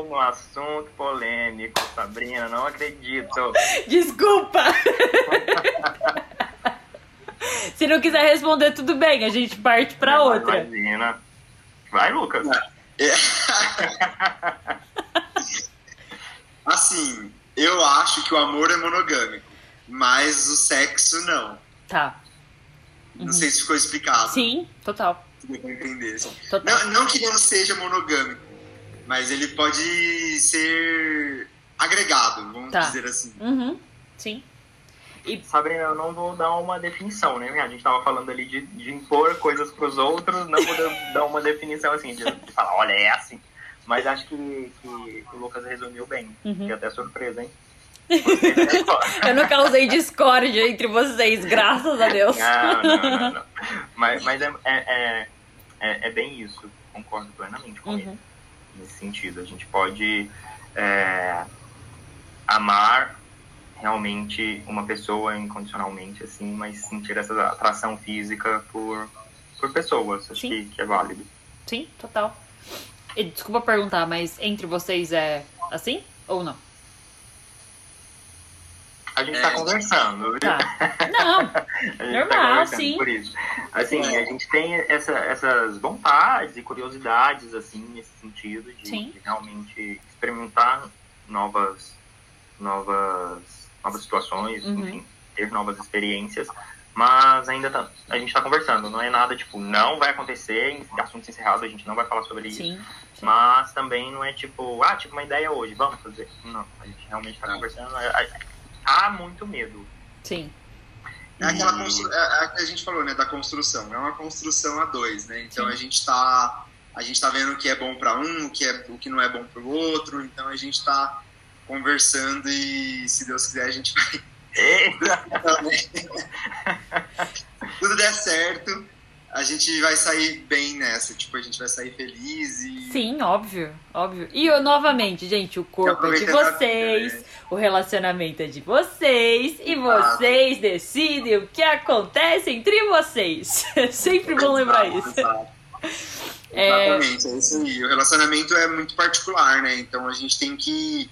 no assunto polêmico, Sabrina, não acredito. Desculpa! Se não quiser responder, tudo bem, a gente parte para outra. Imagina. Vai, Lucas. É. assim, eu acho que o amor é monogâmico, mas o sexo não. Tá. Uhum. Não sei se ficou explicado. Sim, total. Deu pra entender. Total. Não, não que não seja monogâmico, mas ele pode ser agregado, vamos tá. dizer assim. Uhum. Sim. E... Sabrina, eu não vou dar uma definição, né? A gente tava falando ali de, de impor coisas pros outros, não vou dar uma definição assim, de, de, falar, olha, é assim. Mas acho que, que o Lucas resumiu bem. Uhum. Fiquei até surpresa, hein? eu não causei discórdia entre vocês, graças a Deus. Não, não, não. não. Mas, mas é, é, é, é, bem isso. Concordo plenamente com uhum. ele. Nesse sentido. A gente pode é, amar realmente uma pessoa incondicionalmente, assim, mas sentir essa atração física por, por pessoas. Acho que, que, é válido. Sim, total. E, desculpa perguntar, mas entre vocês é assim ou não? A gente tá é. conversando. Tá. Não, tá normal, tá sim. Por isso. Assim, a gente tem essa, essas vontades e curiosidades, assim, nesse sentido de, de realmente experimentar novas, novas novas situações, uhum. enfim, ter novas experiências. Mas ainda tá, a gente está conversando, não é nada tipo, não vai acontecer, assunto encerrado, a gente não vai falar sobre isso. Sim, sim. Mas também não é tipo, ah, tipo uma ideia hoje, vamos fazer. Não, a gente realmente está conversando. Há muito medo. Sim. É aquela constru... é, é que a gente falou, né, da construção. É uma construção a dois, né? Então Sim. a gente está a gente tá vendo o que é bom para um, o que é o que não é bom para o outro. Então a gente está conversando e se Deus quiser a gente vai. Tudo der certo, a gente vai sair bem nessa. Tipo, a gente vai sair feliz e. Sim, óbvio, óbvio. E eu, novamente, gente, o corpo é de vocês, vida, né? o relacionamento é de vocês, e vocês decidem o que acontece entre vocês. É sempre bom lembrar isso. Exato. É... Exatamente, é isso aí. O relacionamento é muito particular, né? Então a gente tem que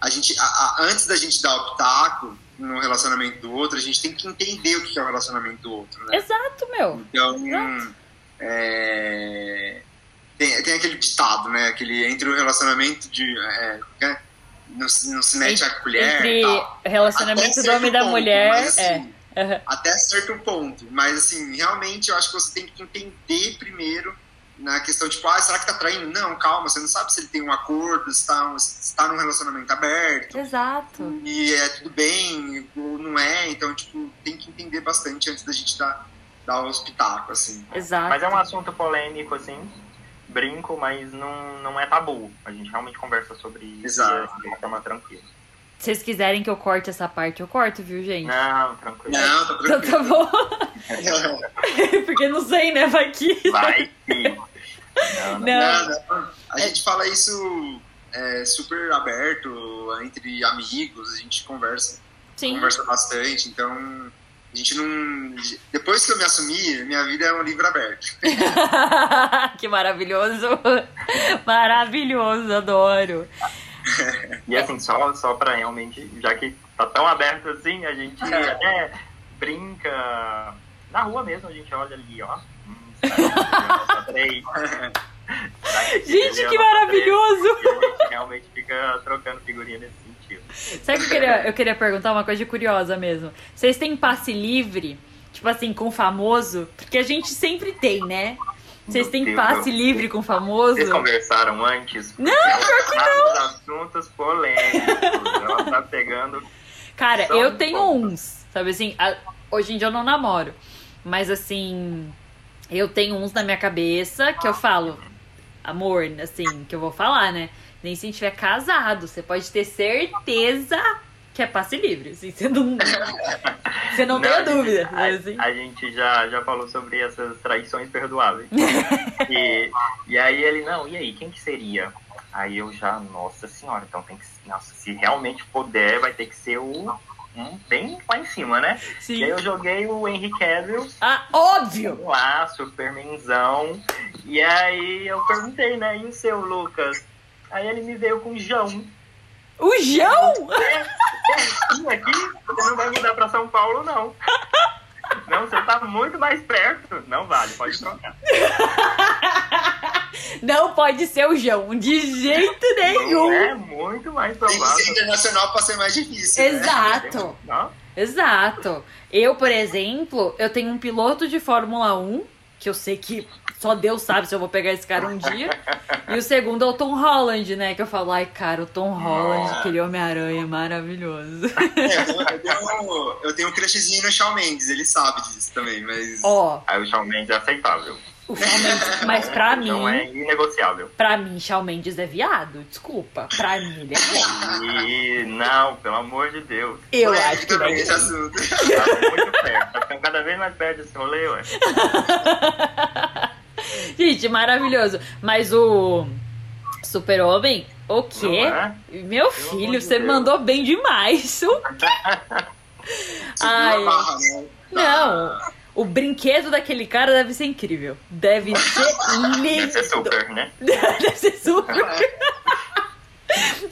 a gente, a, a, antes da gente dar o pitaco no relacionamento do outro, a gente tem que entender o que é o relacionamento do outro, né? Exato, meu. Então, Exato. É, tem, tem aquele ditado, né? Aquele entre o relacionamento de. É, é não, não se mete a colher. Entre relacionamento do homem e da ponto, mulher. Mas, assim, é. Uhum. Até certo ponto. Mas, assim, realmente eu acho que você tem que entender primeiro na questão tipo, ah, será que tá traindo? Não, calma, você não sabe se ele tem um acordo, se tá, se tá num relacionamento aberto. Exato. E é tudo bem, ou não é, então, tipo, tem que entender bastante antes da gente dar, dar os pitacos, assim. Exato. Mas é um assunto polêmico, assim, brinco, mas não, não é tabu. A gente realmente conversa sobre isso Exato. de forma tranquila. Se vocês quiserem que eu corte essa parte, eu corto, viu, gente? Não, tranquilo. Não, tá tranquilo. Então tá bom. Porque não sei, né? Vai que. Vai sim. Não, não. não. não a gente fala isso é, super aberto entre amigos, a gente conversa, Sim. conversa bastante, então a gente não. Depois que eu me assumi, minha vida é um livro aberto. que maravilhoso! Maravilhoso, adoro! E assim, só, só pra realmente, já que tá tão aberto assim, a gente é. até brinca. Na rua mesmo, a gente olha ali, ó. Gente, que maravilhoso! A gente realmente fica trocando figurinha nesse sentido. Sabe que eu queria, eu queria perguntar uma coisa curiosa mesmo? Vocês têm passe livre, tipo assim, com famoso? Porque a gente sempre tem, né? Vocês têm passe livre com famoso? Vocês conversaram antes? Não, pior que não. assuntos polêmicos. Ela tá pegando. Cara, eu tenho uns, sabe assim? Hoje em dia eu não namoro. Mas assim, eu tenho uns na minha cabeça que eu falo, amor, assim, que eu vou falar, né? Nem se a gente estiver casado, você pode ter certeza que é passe livre. Assim, você não, você não, não tem a dúvida. A, assim. a, gente já, já falou sobre essas traições perdoáveis. e, e aí ele, não, e aí, quem que seria? Aí eu já, nossa senhora, então tem que. Nossa, se realmente puder, vai ter que ser o um bem lá em cima, né? Sim. E aí eu joguei o Henry Cavill. Ah, óbvio! Lá, Supermanzão. E aí eu perguntei, né? E o seu, Lucas? Aí ele me veio com o João. O João? É, é, aqui, você não vai mudar pra São Paulo, não. Não, você tá muito mais perto. Não vale, pode trocar. Não pode ser o João, de jeito nenhum. é muito mais provável. Tem que ser internacional pra ser mais difícil. Né? Exato. Né? Exato. Eu, por exemplo, eu tenho um piloto de Fórmula 1, que eu sei que só Deus sabe se eu vou pegar esse cara um dia. e o segundo é o Tom Holland, né? Que eu falo, ai, cara, o Tom Holland, ah. aquele Homem-Aranha maravilhoso. É, eu, tenho, eu tenho um crushzinho no Shawn Mendes, ele sabe disso também, mas. Ó. Aí o Shawn Mendes é aceitável. O Shawn Mendes, mas pra mim. Não é inegociável. Pra mim, Shawn Mendes é viado. Desculpa. Pra mim, ele é viado. E não, pelo amor de Deus. Eu Ué, acho que não. Esse assunto. Tá muito perto. Tá ficando cada vez mais perto desse rolê, ué. Gente, maravilhoso. Mas o Super-Homem, o quê? É? Meu filho, você Deus. mandou bem demais. Ai. Né? Não. O brinquedo daquele cara deve ser incrível. Deve ser lindo. Deve ser super, né? Deve ser super.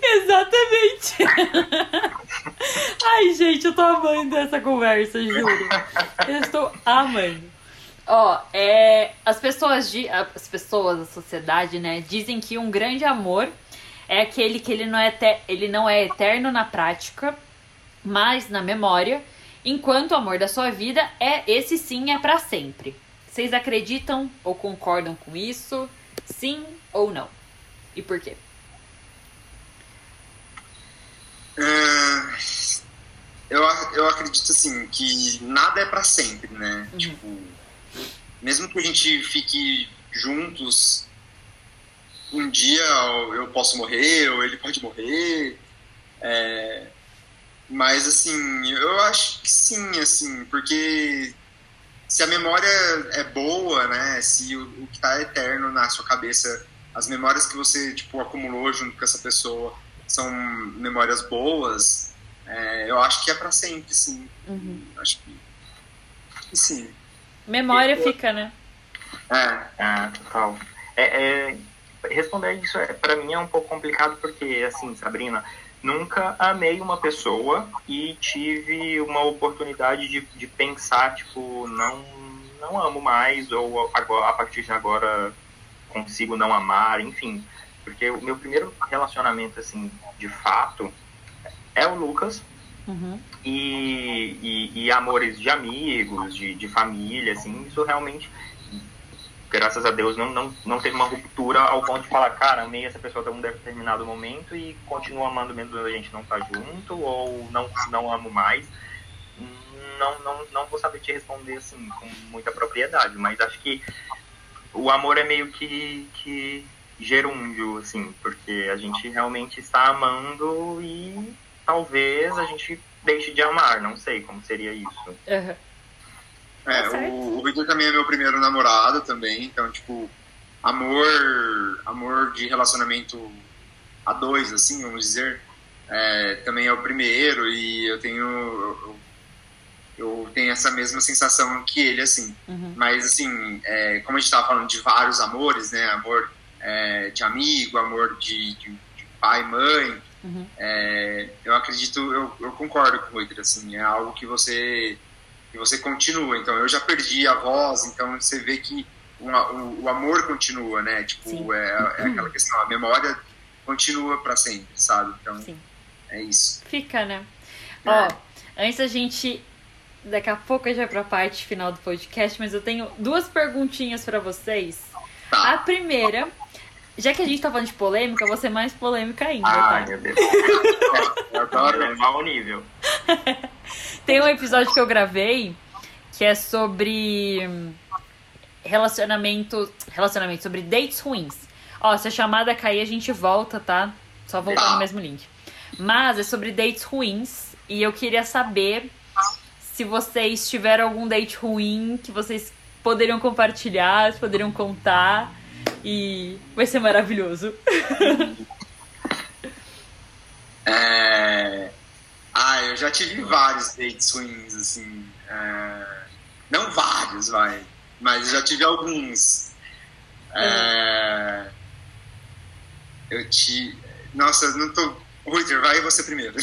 Exatamente. Ai, gente, eu tô amando essa conversa, juro. Eu estou amando. Ó, é, as pessoas de as pessoas, a sociedade, né, dizem que um grande amor é aquele que ele não é, ele não é eterno na prática, mas na memória, enquanto o amor da sua vida é esse sim é para sempre. Vocês acreditam ou concordam com isso? Sim ou não? E por quê? Uh, eu, eu acredito assim que nada é para sempre, né? Uhum. Tipo mesmo que a gente fique juntos, um dia eu posso morrer, ou ele pode morrer. É, mas, assim, eu acho que sim, assim, porque se a memória é boa, né, se o, o que está eterno na sua cabeça, as memórias que você, tipo, acumulou junto com essa pessoa são memórias boas, é, eu acho que é para sempre, sim. Uhum. Acho que, sim. Memória e, fica, né? É, é total. É, é, responder isso, é, para mim, é um pouco complicado, porque, assim, Sabrina, nunca amei uma pessoa e tive uma oportunidade de, de pensar, tipo, não, não amo mais, ou agora, a partir de agora consigo não amar, enfim. Porque o meu primeiro relacionamento, assim, de fato, é o Lucas, Uhum. E, e, e, amores de amigos, de, de família, assim, isso realmente, graças a Deus, não, não, não teve uma ruptura ao ponto de falar, cara, amei essa pessoa até um determinado momento e continuo amando mesmo a gente não tá junto, ou não, não amo mais. Não, não, não vou saber te responder assim com muita propriedade, mas acho que o amor é meio que, que gerúndio, assim, porque a gente realmente está amando e talvez a gente deixe de amar, não sei como seria isso. Uhum. É, tá o, o Victor também é meu primeiro namorado também, então, tipo, amor, amor de relacionamento a dois, assim, vamos dizer, é, também é o primeiro e eu tenho eu, eu tenho essa mesma sensação que ele, assim. Uhum. Mas, assim, é, como a gente estava falando de vários amores, né? Amor é, de amigo, amor de, de, de pai, mãe. Uhum. É, eu acredito, eu, eu, concordo com o Reuter, assim, é algo que você que você continua. Então, eu já perdi a voz, então você vê que o, o, o amor continua, né? Tipo, é, é, aquela questão, a memória continua para sempre, sabe? Então, Sim. é isso. Fica, né? É. Ó, antes a gente daqui a pouco a gente vai pra parte final do podcast, mas eu tenho duas perguntinhas para vocês. Tá. A primeira já que a gente tá falando de polêmica, eu vou ser mais polêmica ainda. Ai, tá? meu Deus. eu adoro levar o nível. Tem um episódio que eu gravei que é sobre relacionamento. Relacionamento, sobre dates ruins. Ó, se a chamada cair, a gente volta, tá? Só voltar no mesmo link. Mas é sobre dates ruins. E eu queria saber se vocês tiveram algum date ruim que vocês poderiam compartilhar, poderiam contar. E vai ser maravilhoso. é... Ah, eu já tive vários dates ruins, assim. É... Não vários, vai. Mas já tive alguns. É... Eu te. Nossa, não tô. Ruiter, vai você primeiro.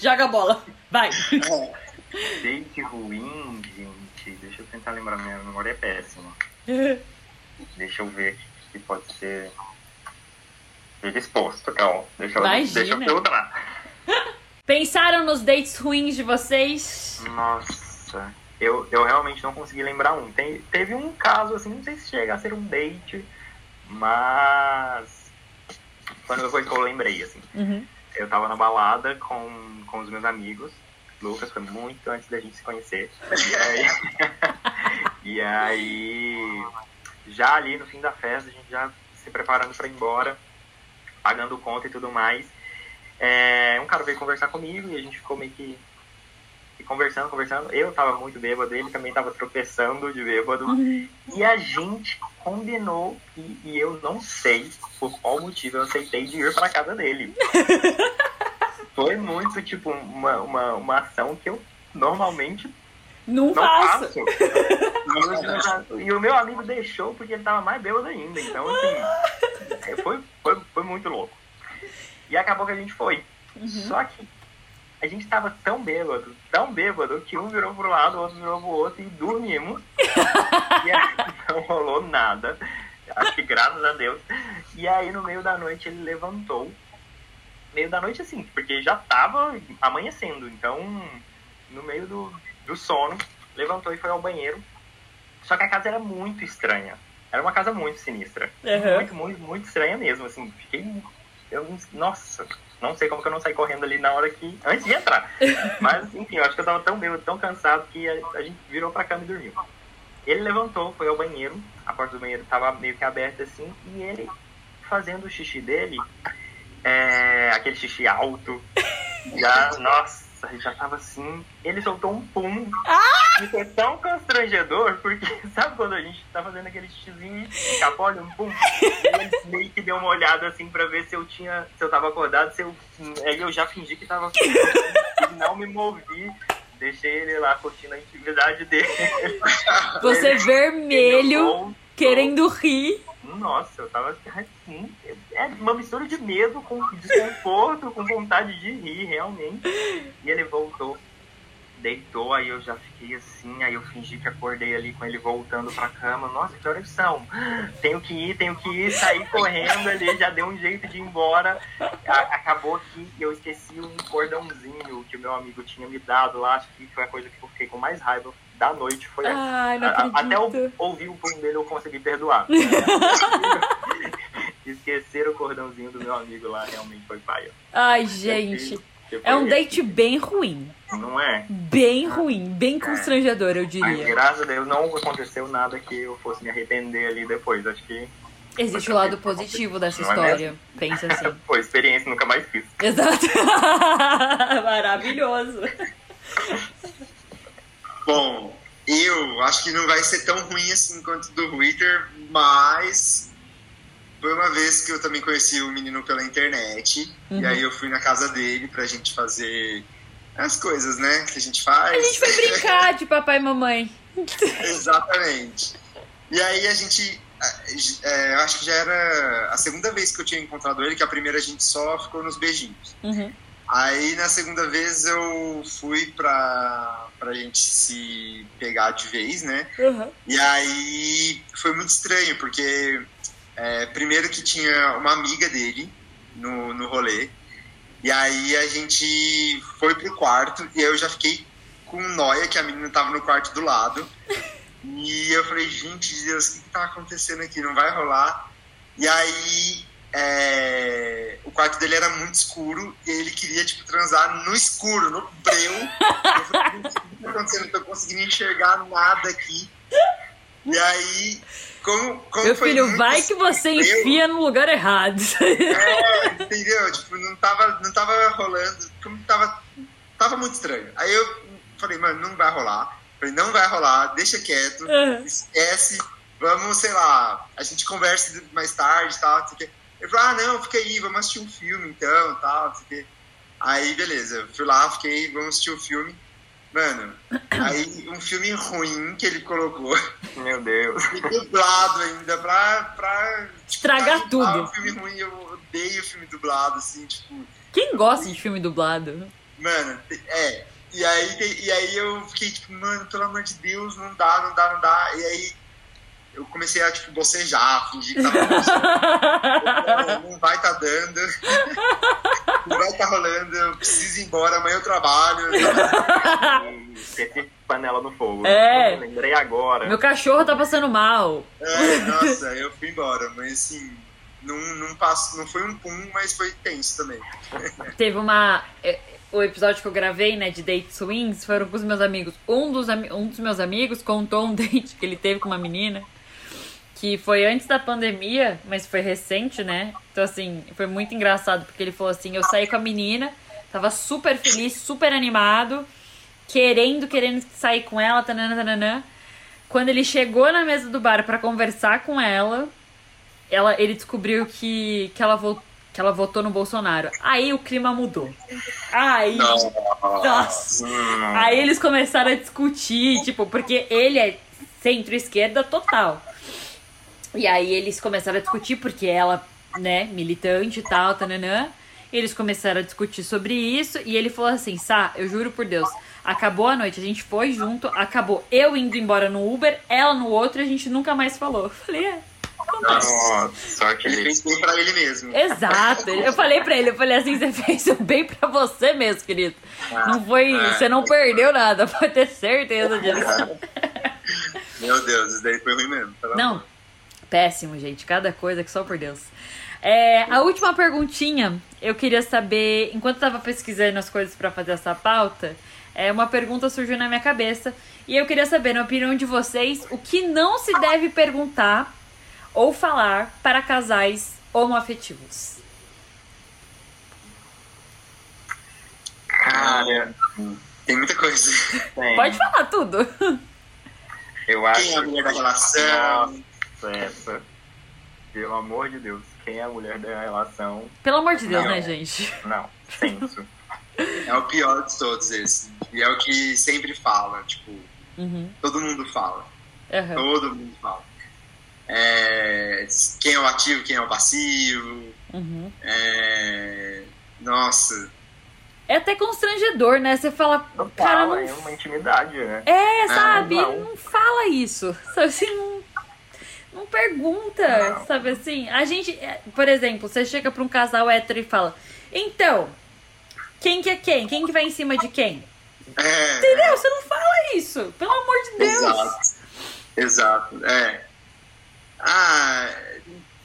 Joga a bola. Vai. É. Date ruim, gente. Deixa eu tentar lembrar, minha memória é péssima. Deixa eu ver o que pode ser disposto, calma. Deixa eu, deixa eu filtrar. Pensaram nos dates ruins de vocês? Nossa, eu, eu realmente não consegui lembrar um. Tem, teve um caso, assim, não sei se chega a ser um date, mas. Quando foi que eu lembrei, assim. Uhum. Eu tava na balada com, com os meus amigos. Lucas foi muito antes da gente se conhecer. E aí, e aí já ali no fim da festa, a gente já se preparando para ir embora, pagando conta e tudo mais. É, um cara veio conversar comigo e a gente ficou meio que, que conversando, conversando. Eu tava muito bêbado, ele também tava tropeçando de bêbado. Uhum. E a gente combinou, e, e, eu não sei por qual motivo eu aceitei de ir pra casa dele. Foi muito, tipo, uma, uma, uma ação que eu normalmente não, não faço. faço. E o meu amigo deixou porque ele tava mais bêbado ainda. Então, assim, é, foi, foi, foi muito louco. E acabou que a gente foi. Uhum. Só que a gente tava tão bêbado, tão bêbado, que um virou pro lado, o outro virou pro outro e dormimos. e aí não rolou nada. Acho que graças a Deus. E aí no meio da noite ele levantou. Meio da noite assim, porque já tava amanhecendo. Então, no meio do, do sono, levantou e foi ao banheiro. Só que a casa era muito estranha. Era uma casa muito sinistra. Uhum. Muito, muito, muito estranha mesmo. Assim, fiquei. Eu, nossa, não sei como que eu não saí correndo ali na hora que. antes de entrar. Mas, enfim, eu acho que eu tava tão bêbado, tão cansado que a, a gente virou pra cama e dormiu. Ele levantou, foi ao banheiro, a porta do banheiro tava meio que aberta assim, e ele fazendo o xixi dele, é, aquele xixi alto, já, nossa nossa, já tava assim. Ele soltou um pum. Ah! E foi tão constrangedor, porque sabe quando a gente tá fazendo aquele xizinho capolho, um pum? E ele meio que deu uma olhada assim pra ver se eu tinha. se eu tava acordado, se eu. Aí eu já fingi que tava e não me movi. Deixei ele lá curtindo a intimidade dele. Você ele, vermelho, querendo rir. Nossa, eu tava assim. É uma mistura de medo com desconforto, com vontade de rir, realmente. E ele voltou, deitou, aí eu já fiquei assim, aí eu fingi que acordei ali com ele voltando pra cama. Nossa, que horas são? Tenho que ir, tenho que ir, saí correndo ali, já deu um jeito de ir embora. acabou que eu esqueci um cordãozinho que o meu amigo tinha me dado lá, acho que foi a coisa que eu fiquei com mais raiva da noite foi Ai, a, até eu ouvir o pum dele eu consegui perdoar. Esquecer o cordãozinho do meu amigo lá realmente foi paia. Ai, gente. É um date bem ruim. Não é? Bem ruim, bem é. constrangedor, eu diria. Mas, graças a Deus não aconteceu nada que eu fosse me arrepender ali depois. Acho que. Existe o lado positivo dessa não é história. É Pensa assim. Pô, experiência nunca mais fiz. Exato. Maravilhoso. Bom, eu acho que não vai ser tão ruim assim quanto do Twitter, mas foi uma vez que eu também conheci o menino pela internet. Uhum. E aí eu fui na casa dele pra gente fazer as coisas, né? Que a gente faz. A gente foi brincar de papai e mamãe. Exatamente. E aí a gente. É, eu acho que já era a segunda vez que eu tinha encontrado ele, que a primeira a gente só ficou nos beijinhos. Uhum. Aí na segunda vez eu fui pra, pra gente se pegar de vez, né? Uhum. E aí foi muito estranho, porque é, primeiro que tinha uma amiga dele no, no rolê. E aí a gente foi pro quarto e eu já fiquei com noia que a menina tava no quarto do lado. E eu falei, gente de Deus, o que, que tá acontecendo aqui? Não vai rolar. E aí é, o quarto dele era muito escuro e ele queria, tipo, transar no escuro, no breu. Eu falei, o que tá acontecendo? Não tô conseguindo enxergar nada aqui. E aí, como, como Meu filho, vai que você breu, enfia no lugar errado. É, entendeu? Tipo, não tava, não tava rolando, como tava, tava muito estranho. Aí eu falei, mano, não vai rolar. Falei, não vai rolar, deixa quieto, uhum. esquece, vamos, sei lá, a gente conversa mais tarde e tal, ele falou, ah, não, fica aí, vamos assistir um filme então, tal, não sei o Aí, beleza, fui lá, fiquei, vamos assistir o um filme. Mano, aí um filme ruim que ele colocou. Meu Deus. E dublado ainda, pra. pra Estragar pra tudo. Um filme ruim, eu odeio filme dublado, assim, tipo. Quem gosta de filme dublado? Mano, é. E aí, e aí eu fiquei tipo, mano, pelo amor de Deus, não dá, não dá, não dá. E aí eu comecei a, tipo, bocejar, fingir que tava não, não vai estar tá dando. não vai estar tá rolando, eu preciso ir embora, amanhã eu trabalho. Esqueci panela no fogo. É. Eu lembrei agora. Meu cachorro tá passando mal. É, nossa, eu fui embora, mas assim. Não, não, passo, não foi um pum, mas foi tenso também. Teve uma. É, o episódio que eu gravei, né, de Date Swings, foram com os meus amigos. Um dos, um dos meus amigos contou um date que ele teve com uma menina que foi antes da pandemia, mas foi recente, né? Então, assim, foi muito engraçado, porque ele falou assim: eu saí com a menina, tava super feliz, super animado, querendo, querendo sair com ela, tanana, tanana. Quando ele chegou na mesa do bar para conversar com ela, ela, ele descobriu que, que, ela votou, que ela votou no Bolsonaro. Aí o clima mudou. Aí. Nossa. Aí eles começaram a discutir, tipo, porque ele é centro-esquerda total. E aí eles começaram a discutir, porque ela, né, militante e tal, tananã. Eles começaram a discutir sobre isso e ele falou assim: Sá, eu juro por Deus, acabou a noite, a gente foi junto, acabou eu indo embora no Uber, ela no outro e a gente nunca mais falou. Eu falei: É. Nossa, só que ele fez bem pra ele mesmo. Exato. Eu falei pra ele, eu falei assim, você fez o bem pra você mesmo, querido. Não foi. É. Você não perdeu nada, pode ter certeza disso. Meu Deus, isso daí foi ruim mesmo. Não, amor. Péssimo, gente. Cada coisa que só por Deus. É, a última perguntinha, eu queria saber, enquanto estava pesquisando as coisas para fazer essa pauta, é, uma pergunta surgiu na minha cabeça. E eu queria saber, na opinião de vocês, o que não se deve perguntar ou falar para casais homoafetivos. Cara, tem muita coisa. Tem. Pode falar tudo. Eu acho Quem é a mulher da relação? Essa. Pelo amor de Deus, quem é a mulher da relação? Pelo amor de Deus, não, né, gente? Não, senso. é o pior de todos esses. E é o que sempre fala, tipo, uhum. todo mundo fala. Uhum. Todo mundo fala. É, quem é o ativo, quem é o passivo. Uhum. É, nossa. É até constrangedor, né? Você fala. Não cara, fala, não... é uma intimidade, né? É, sabe? Não, não fala isso. Sabe assim, não não pergunta, não. sabe assim? A gente, é, por exemplo, você chega pra um casal hétero e fala: Então, quem que é quem? Quem que vai em cima de quem? É, Entendeu? Você não fala isso, pelo amor de Deus. Exato. Exato. É. Ah,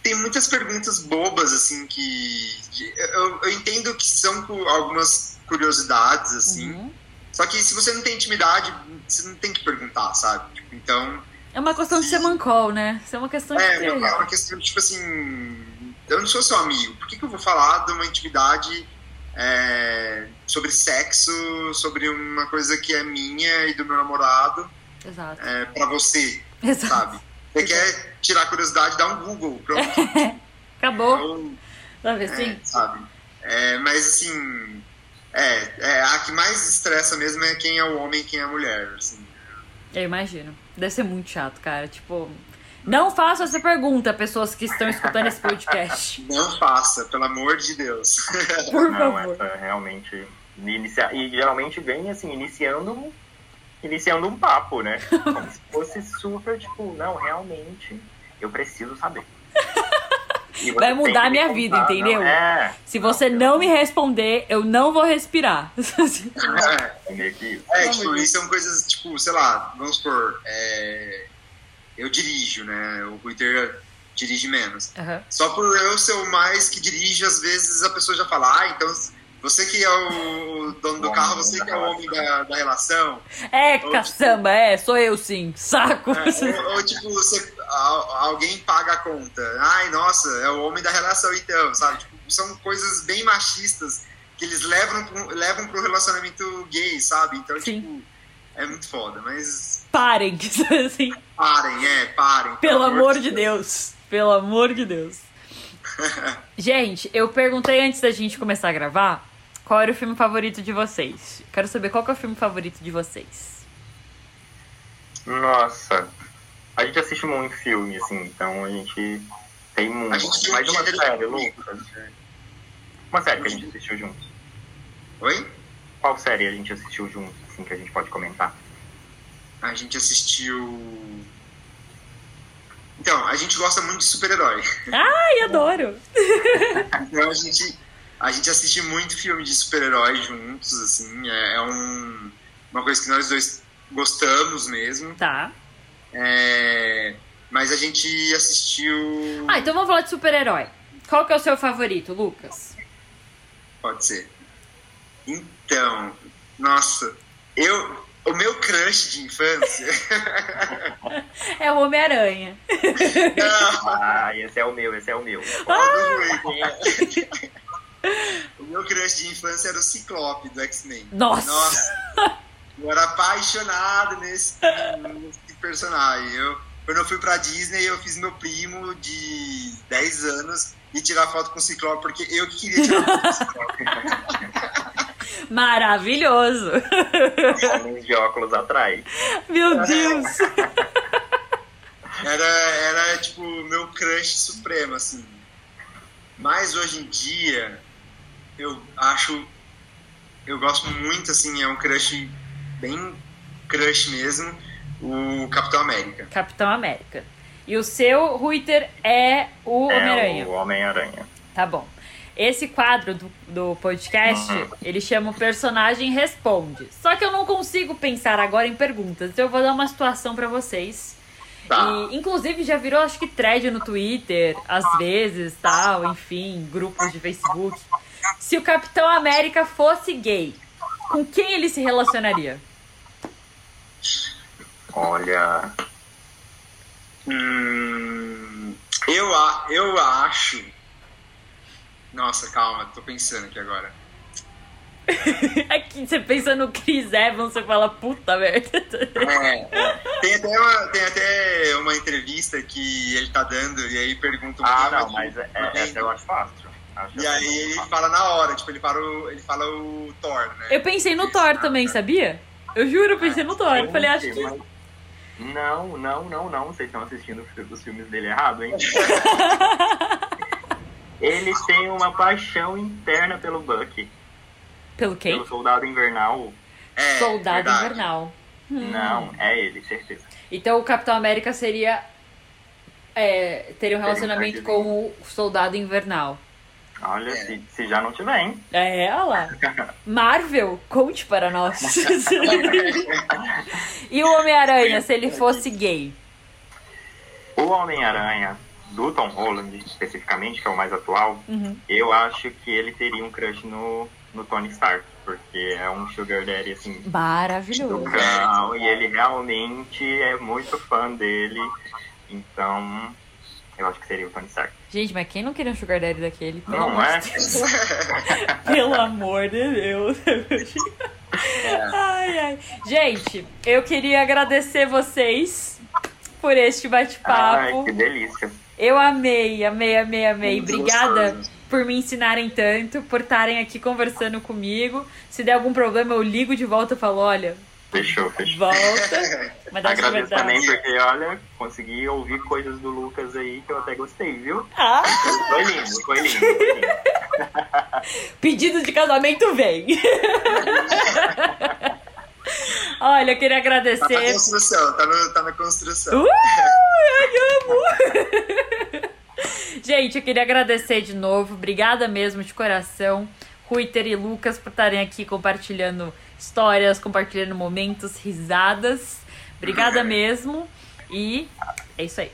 tem muitas perguntas bobas, assim, que. Eu, eu entendo que são algumas curiosidades, assim. Uhum. Só que se você não tem intimidade, você não tem que perguntar, sabe? Tipo, então é uma questão de ser mancol, né? Isso é uma questão é, de. É, é uma questão de, tipo assim. Eu não sou seu amigo. Por que, que eu vou falar de uma intimidade é, sobre sexo, sobre uma coisa que é minha e do meu namorado? Exato. É, pra você, Exato. sabe? Você quer tirar curiosidade, dá um Google, pronto. Acabou. Então, sabe assim? É, sabe? É, mas assim, é, é, a que mais estressa mesmo é quem é o homem e quem é a mulher, assim. Eu imagino. Deve ser muito chato, cara. Tipo, não faça essa pergunta, pessoas que estão escutando esse podcast. Não faça, pelo amor de Deus. Por não, favor. Essa realmente. Inicia... E geralmente vem assim, iniciando iniciando um papo, né? Como se fosse super, tipo, não, realmente, eu preciso saber. Vai mudar a minha vida, entendeu? É, Se você não, não me responder, eu não vou respirar. É, é. É, tipo, isso são coisas, tipo, sei lá, vamos supor, é, eu dirijo, né? O Twitter dirige menos. Uhum. Só por eu ser o mais que dirige, às vezes a pessoa já fala, ah, então você que é o dono do carro, você que é o homem da, da relação. É, ou, caçamba, tipo, é, sou eu sim, saco. É, ou, ou, tipo, você, alguém paga a conta. Ai, nossa, é o homem da relação então, sabe? Tipo, são coisas bem machistas que eles levam pro, levam pro relacionamento gay, sabe? Então, sim. tipo, é muito foda, mas... Parem, assim. Parem, é, parem. Pelo, pelo amor de Deus. Deus. Pelo amor de Deus. gente, eu perguntei antes da gente começar a gravar qual era o filme favorito de vocês? Quero saber qual que é o filme favorito de vocês. Nossa, a gente assiste muito filme, assim, então a gente tem muito. Mais uma série, Lucas. Uma série que a gente assistiu juntos. Oi? Qual série a gente assistiu juntos, assim, que a gente pode comentar? A gente assistiu. Então, a gente gosta muito de super-herói. Ai, adoro! então a gente a gente assiste muito filme de super-heróis juntos, assim, é, é um, uma coisa que nós dois gostamos mesmo. Tá. É, mas a gente assistiu. Ah, então vamos falar de super-herói. Qual que é o seu favorito, Lucas? Pode ser. Então, nossa, eu. O meu crush de infância. é o Homem-Aranha. Ah, esse é o meu, esse é o meu. Ah! o meu crush de infância era o Ciclope do X-Men. Nossa! Nossa! Eu era apaixonado nesse, nesse personagem. Eu, quando eu fui pra Disney, eu fiz meu primo de 10 anos e tirar foto com o Ciclope, porque eu que queria tirar foto com o Ciclope. Maravilhoso! Homens de óculos atrás. Meu Deus! Era, era tipo meu crush supremo, assim. Mas hoje em dia, eu acho. Eu gosto muito, assim, é um crush bem crush mesmo, o Capitão América. Capitão América. E o seu Ruiter é o é Homem-Aranha. O Homem-Aranha. Tá bom. Esse quadro do, do podcast, uhum. ele chama o personagem responde. Só que eu não consigo pensar agora em perguntas. Então eu vou dar uma situação para vocês. Tá. E, inclusive, já virou, acho que, thread no Twitter, às vezes, tal, enfim, grupos de Facebook. Se o Capitão América fosse gay, com quem ele se relacionaria? Olha. Hum, eu, eu acho. Nossa, calma, tô pensando aqui agora. é que você pensa no Chris Evans, você fala, puta merda. É, é. Tem, até uma, tem até uma entrevista que ele tá dando e aí pergunta Ah, não, mas é, essa eu acho fácil. Acho e aí ele fala na hora, tipo, ele, para o, ele fala o Thor, né? Eu pensei no Thor também, sabia? Eu juro, eu pensei no Thor. Eu falei, acho que. Não, não, não, não. Vocês estão assistindo os filmes dele errado, hein? ele tem uma paixão interna pelo Bucky. Pelo quem? Pelo Soldado Invernal. É, Soldado verdade. Invernal. Hum. Não, é ele, certeza. Então o Capitão América seria. É, teria um relacionamento com o Soldado Invernal. Olha, é. se, se já não tiver, hein? É, lá. Marvel, conte para nós. e o Homem-Aranha, se ele fosse gay? O Homem-Aranha, do Tom Holland, especificamente, que é o mais atual, uhum. eu acho que ele teria um crush no, no Tony Stark, porque é um sugar daddy, assim... Maravilhoso. e ele realmente é muito fã dele, então eu acho que seria o Tony Stark. Gente, mas quem não queria um Sugar Daddy daquele? Não é? Pelo amor de Deus. Ai, ai. Gente, eu queria agradecer vocês por este bate-papo. Ai, que delícia. Eu amei, amei, amei, amei. Muito Obrigada gostoso. por me ensinarem tanto, por estarem aqui conversando comigo. Se der algum problema, eu ligo de volta e falo, olha, Fechou, fechou. Volta. Mas Agradeço também porque, olha, consegui ouvir coisas do Lucas aí que eu até gostei, viu? Ah. Foi lindo, foi lindo, foi lindo. Pedido de casamento vem. Olha, eu queria agradecer. Tá na construção, tá, no, tá na construção. Uh, eu amo! Gente, eu queria agradecer de novo. Obrigada mesmo, de coração. Ruiter e Lucas por estarem aqui compartilhando histórias, compartilhando momentos, risadas. Obrigada mesmo. E é isso aí.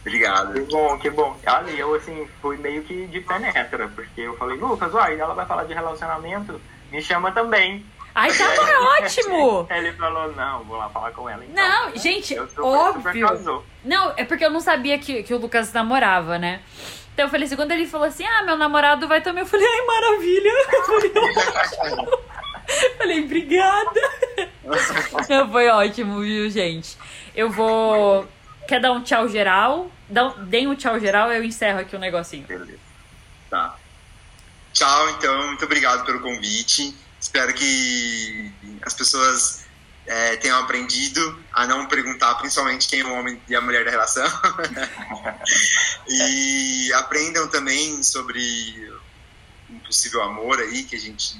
Obrigado. Que bom, que bom. Olha, eu assim, fui meio que de penetra, porque eu falei, Lucas, uai, ela vai falar de relacionamento, me chama também. Ai, tá ótimo! Ele falou, não, vou lá falar com ela. Então. Não, gente, super, óbvio. Super não, é porque eu não sabia que, que o Lucas namorava, né? Então eu falei assim, quando ele falou assim, ah, meu namorado vai também, eu falei, ai, maravilha. Eu falei, falei obrigada. Foi ótimo, viu, gente? Eu vou. Quer dar um tchau geral? Dá, deem um tchau geral, eu encerro aqui o um negocinho. Beleza. Tá. Tchau, então, muito obrigado pelo convite. Espero que as pessoas é, tenham aprendido a não perguntar principalmente quem é o homem e a mulher da relação. e aprendam também sobre um possível amor aí que a gente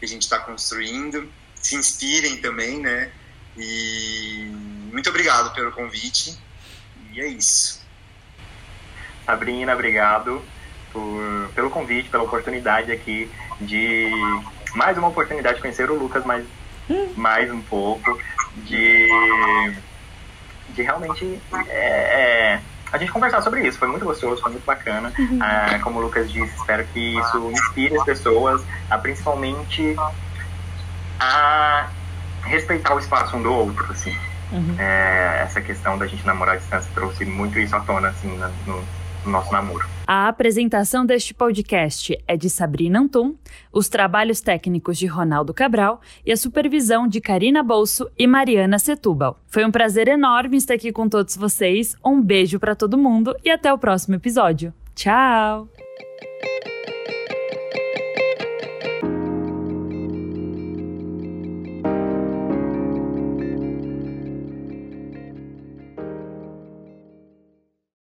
que a gente está construindo. Se inspirem também, né? E muito obrigado pelo convite. E é isso. Sabrina, obrigado por, pelo convite, pela oportunidade aqui de mais uma oportunidade de conhecer o Lucas mais, mais um pouco, de, de realmente é, é, a gente conversar sobre isso. Foi muito gostoso, foi muito bacana. Uhum. Ah, como o Lucas disse, espero que isso inspire as pessoas a principalmente a respeitar o espaço um do outro, assim. Uhum. É, essa questão da gente namorar à distância trouxe muito isso à tona, assim, no, no nosso namoro. A apresentação deste podcast é de Sabrina Antum, os trabalhos técnicos de Ronaldo Cabral e a supervisão de Karina Bolso e Mariana Setúbal. Foi um prazer enorme estar aqui com todos vocês. Um beijo para todo mundo e até o próximo episódio. Tchau!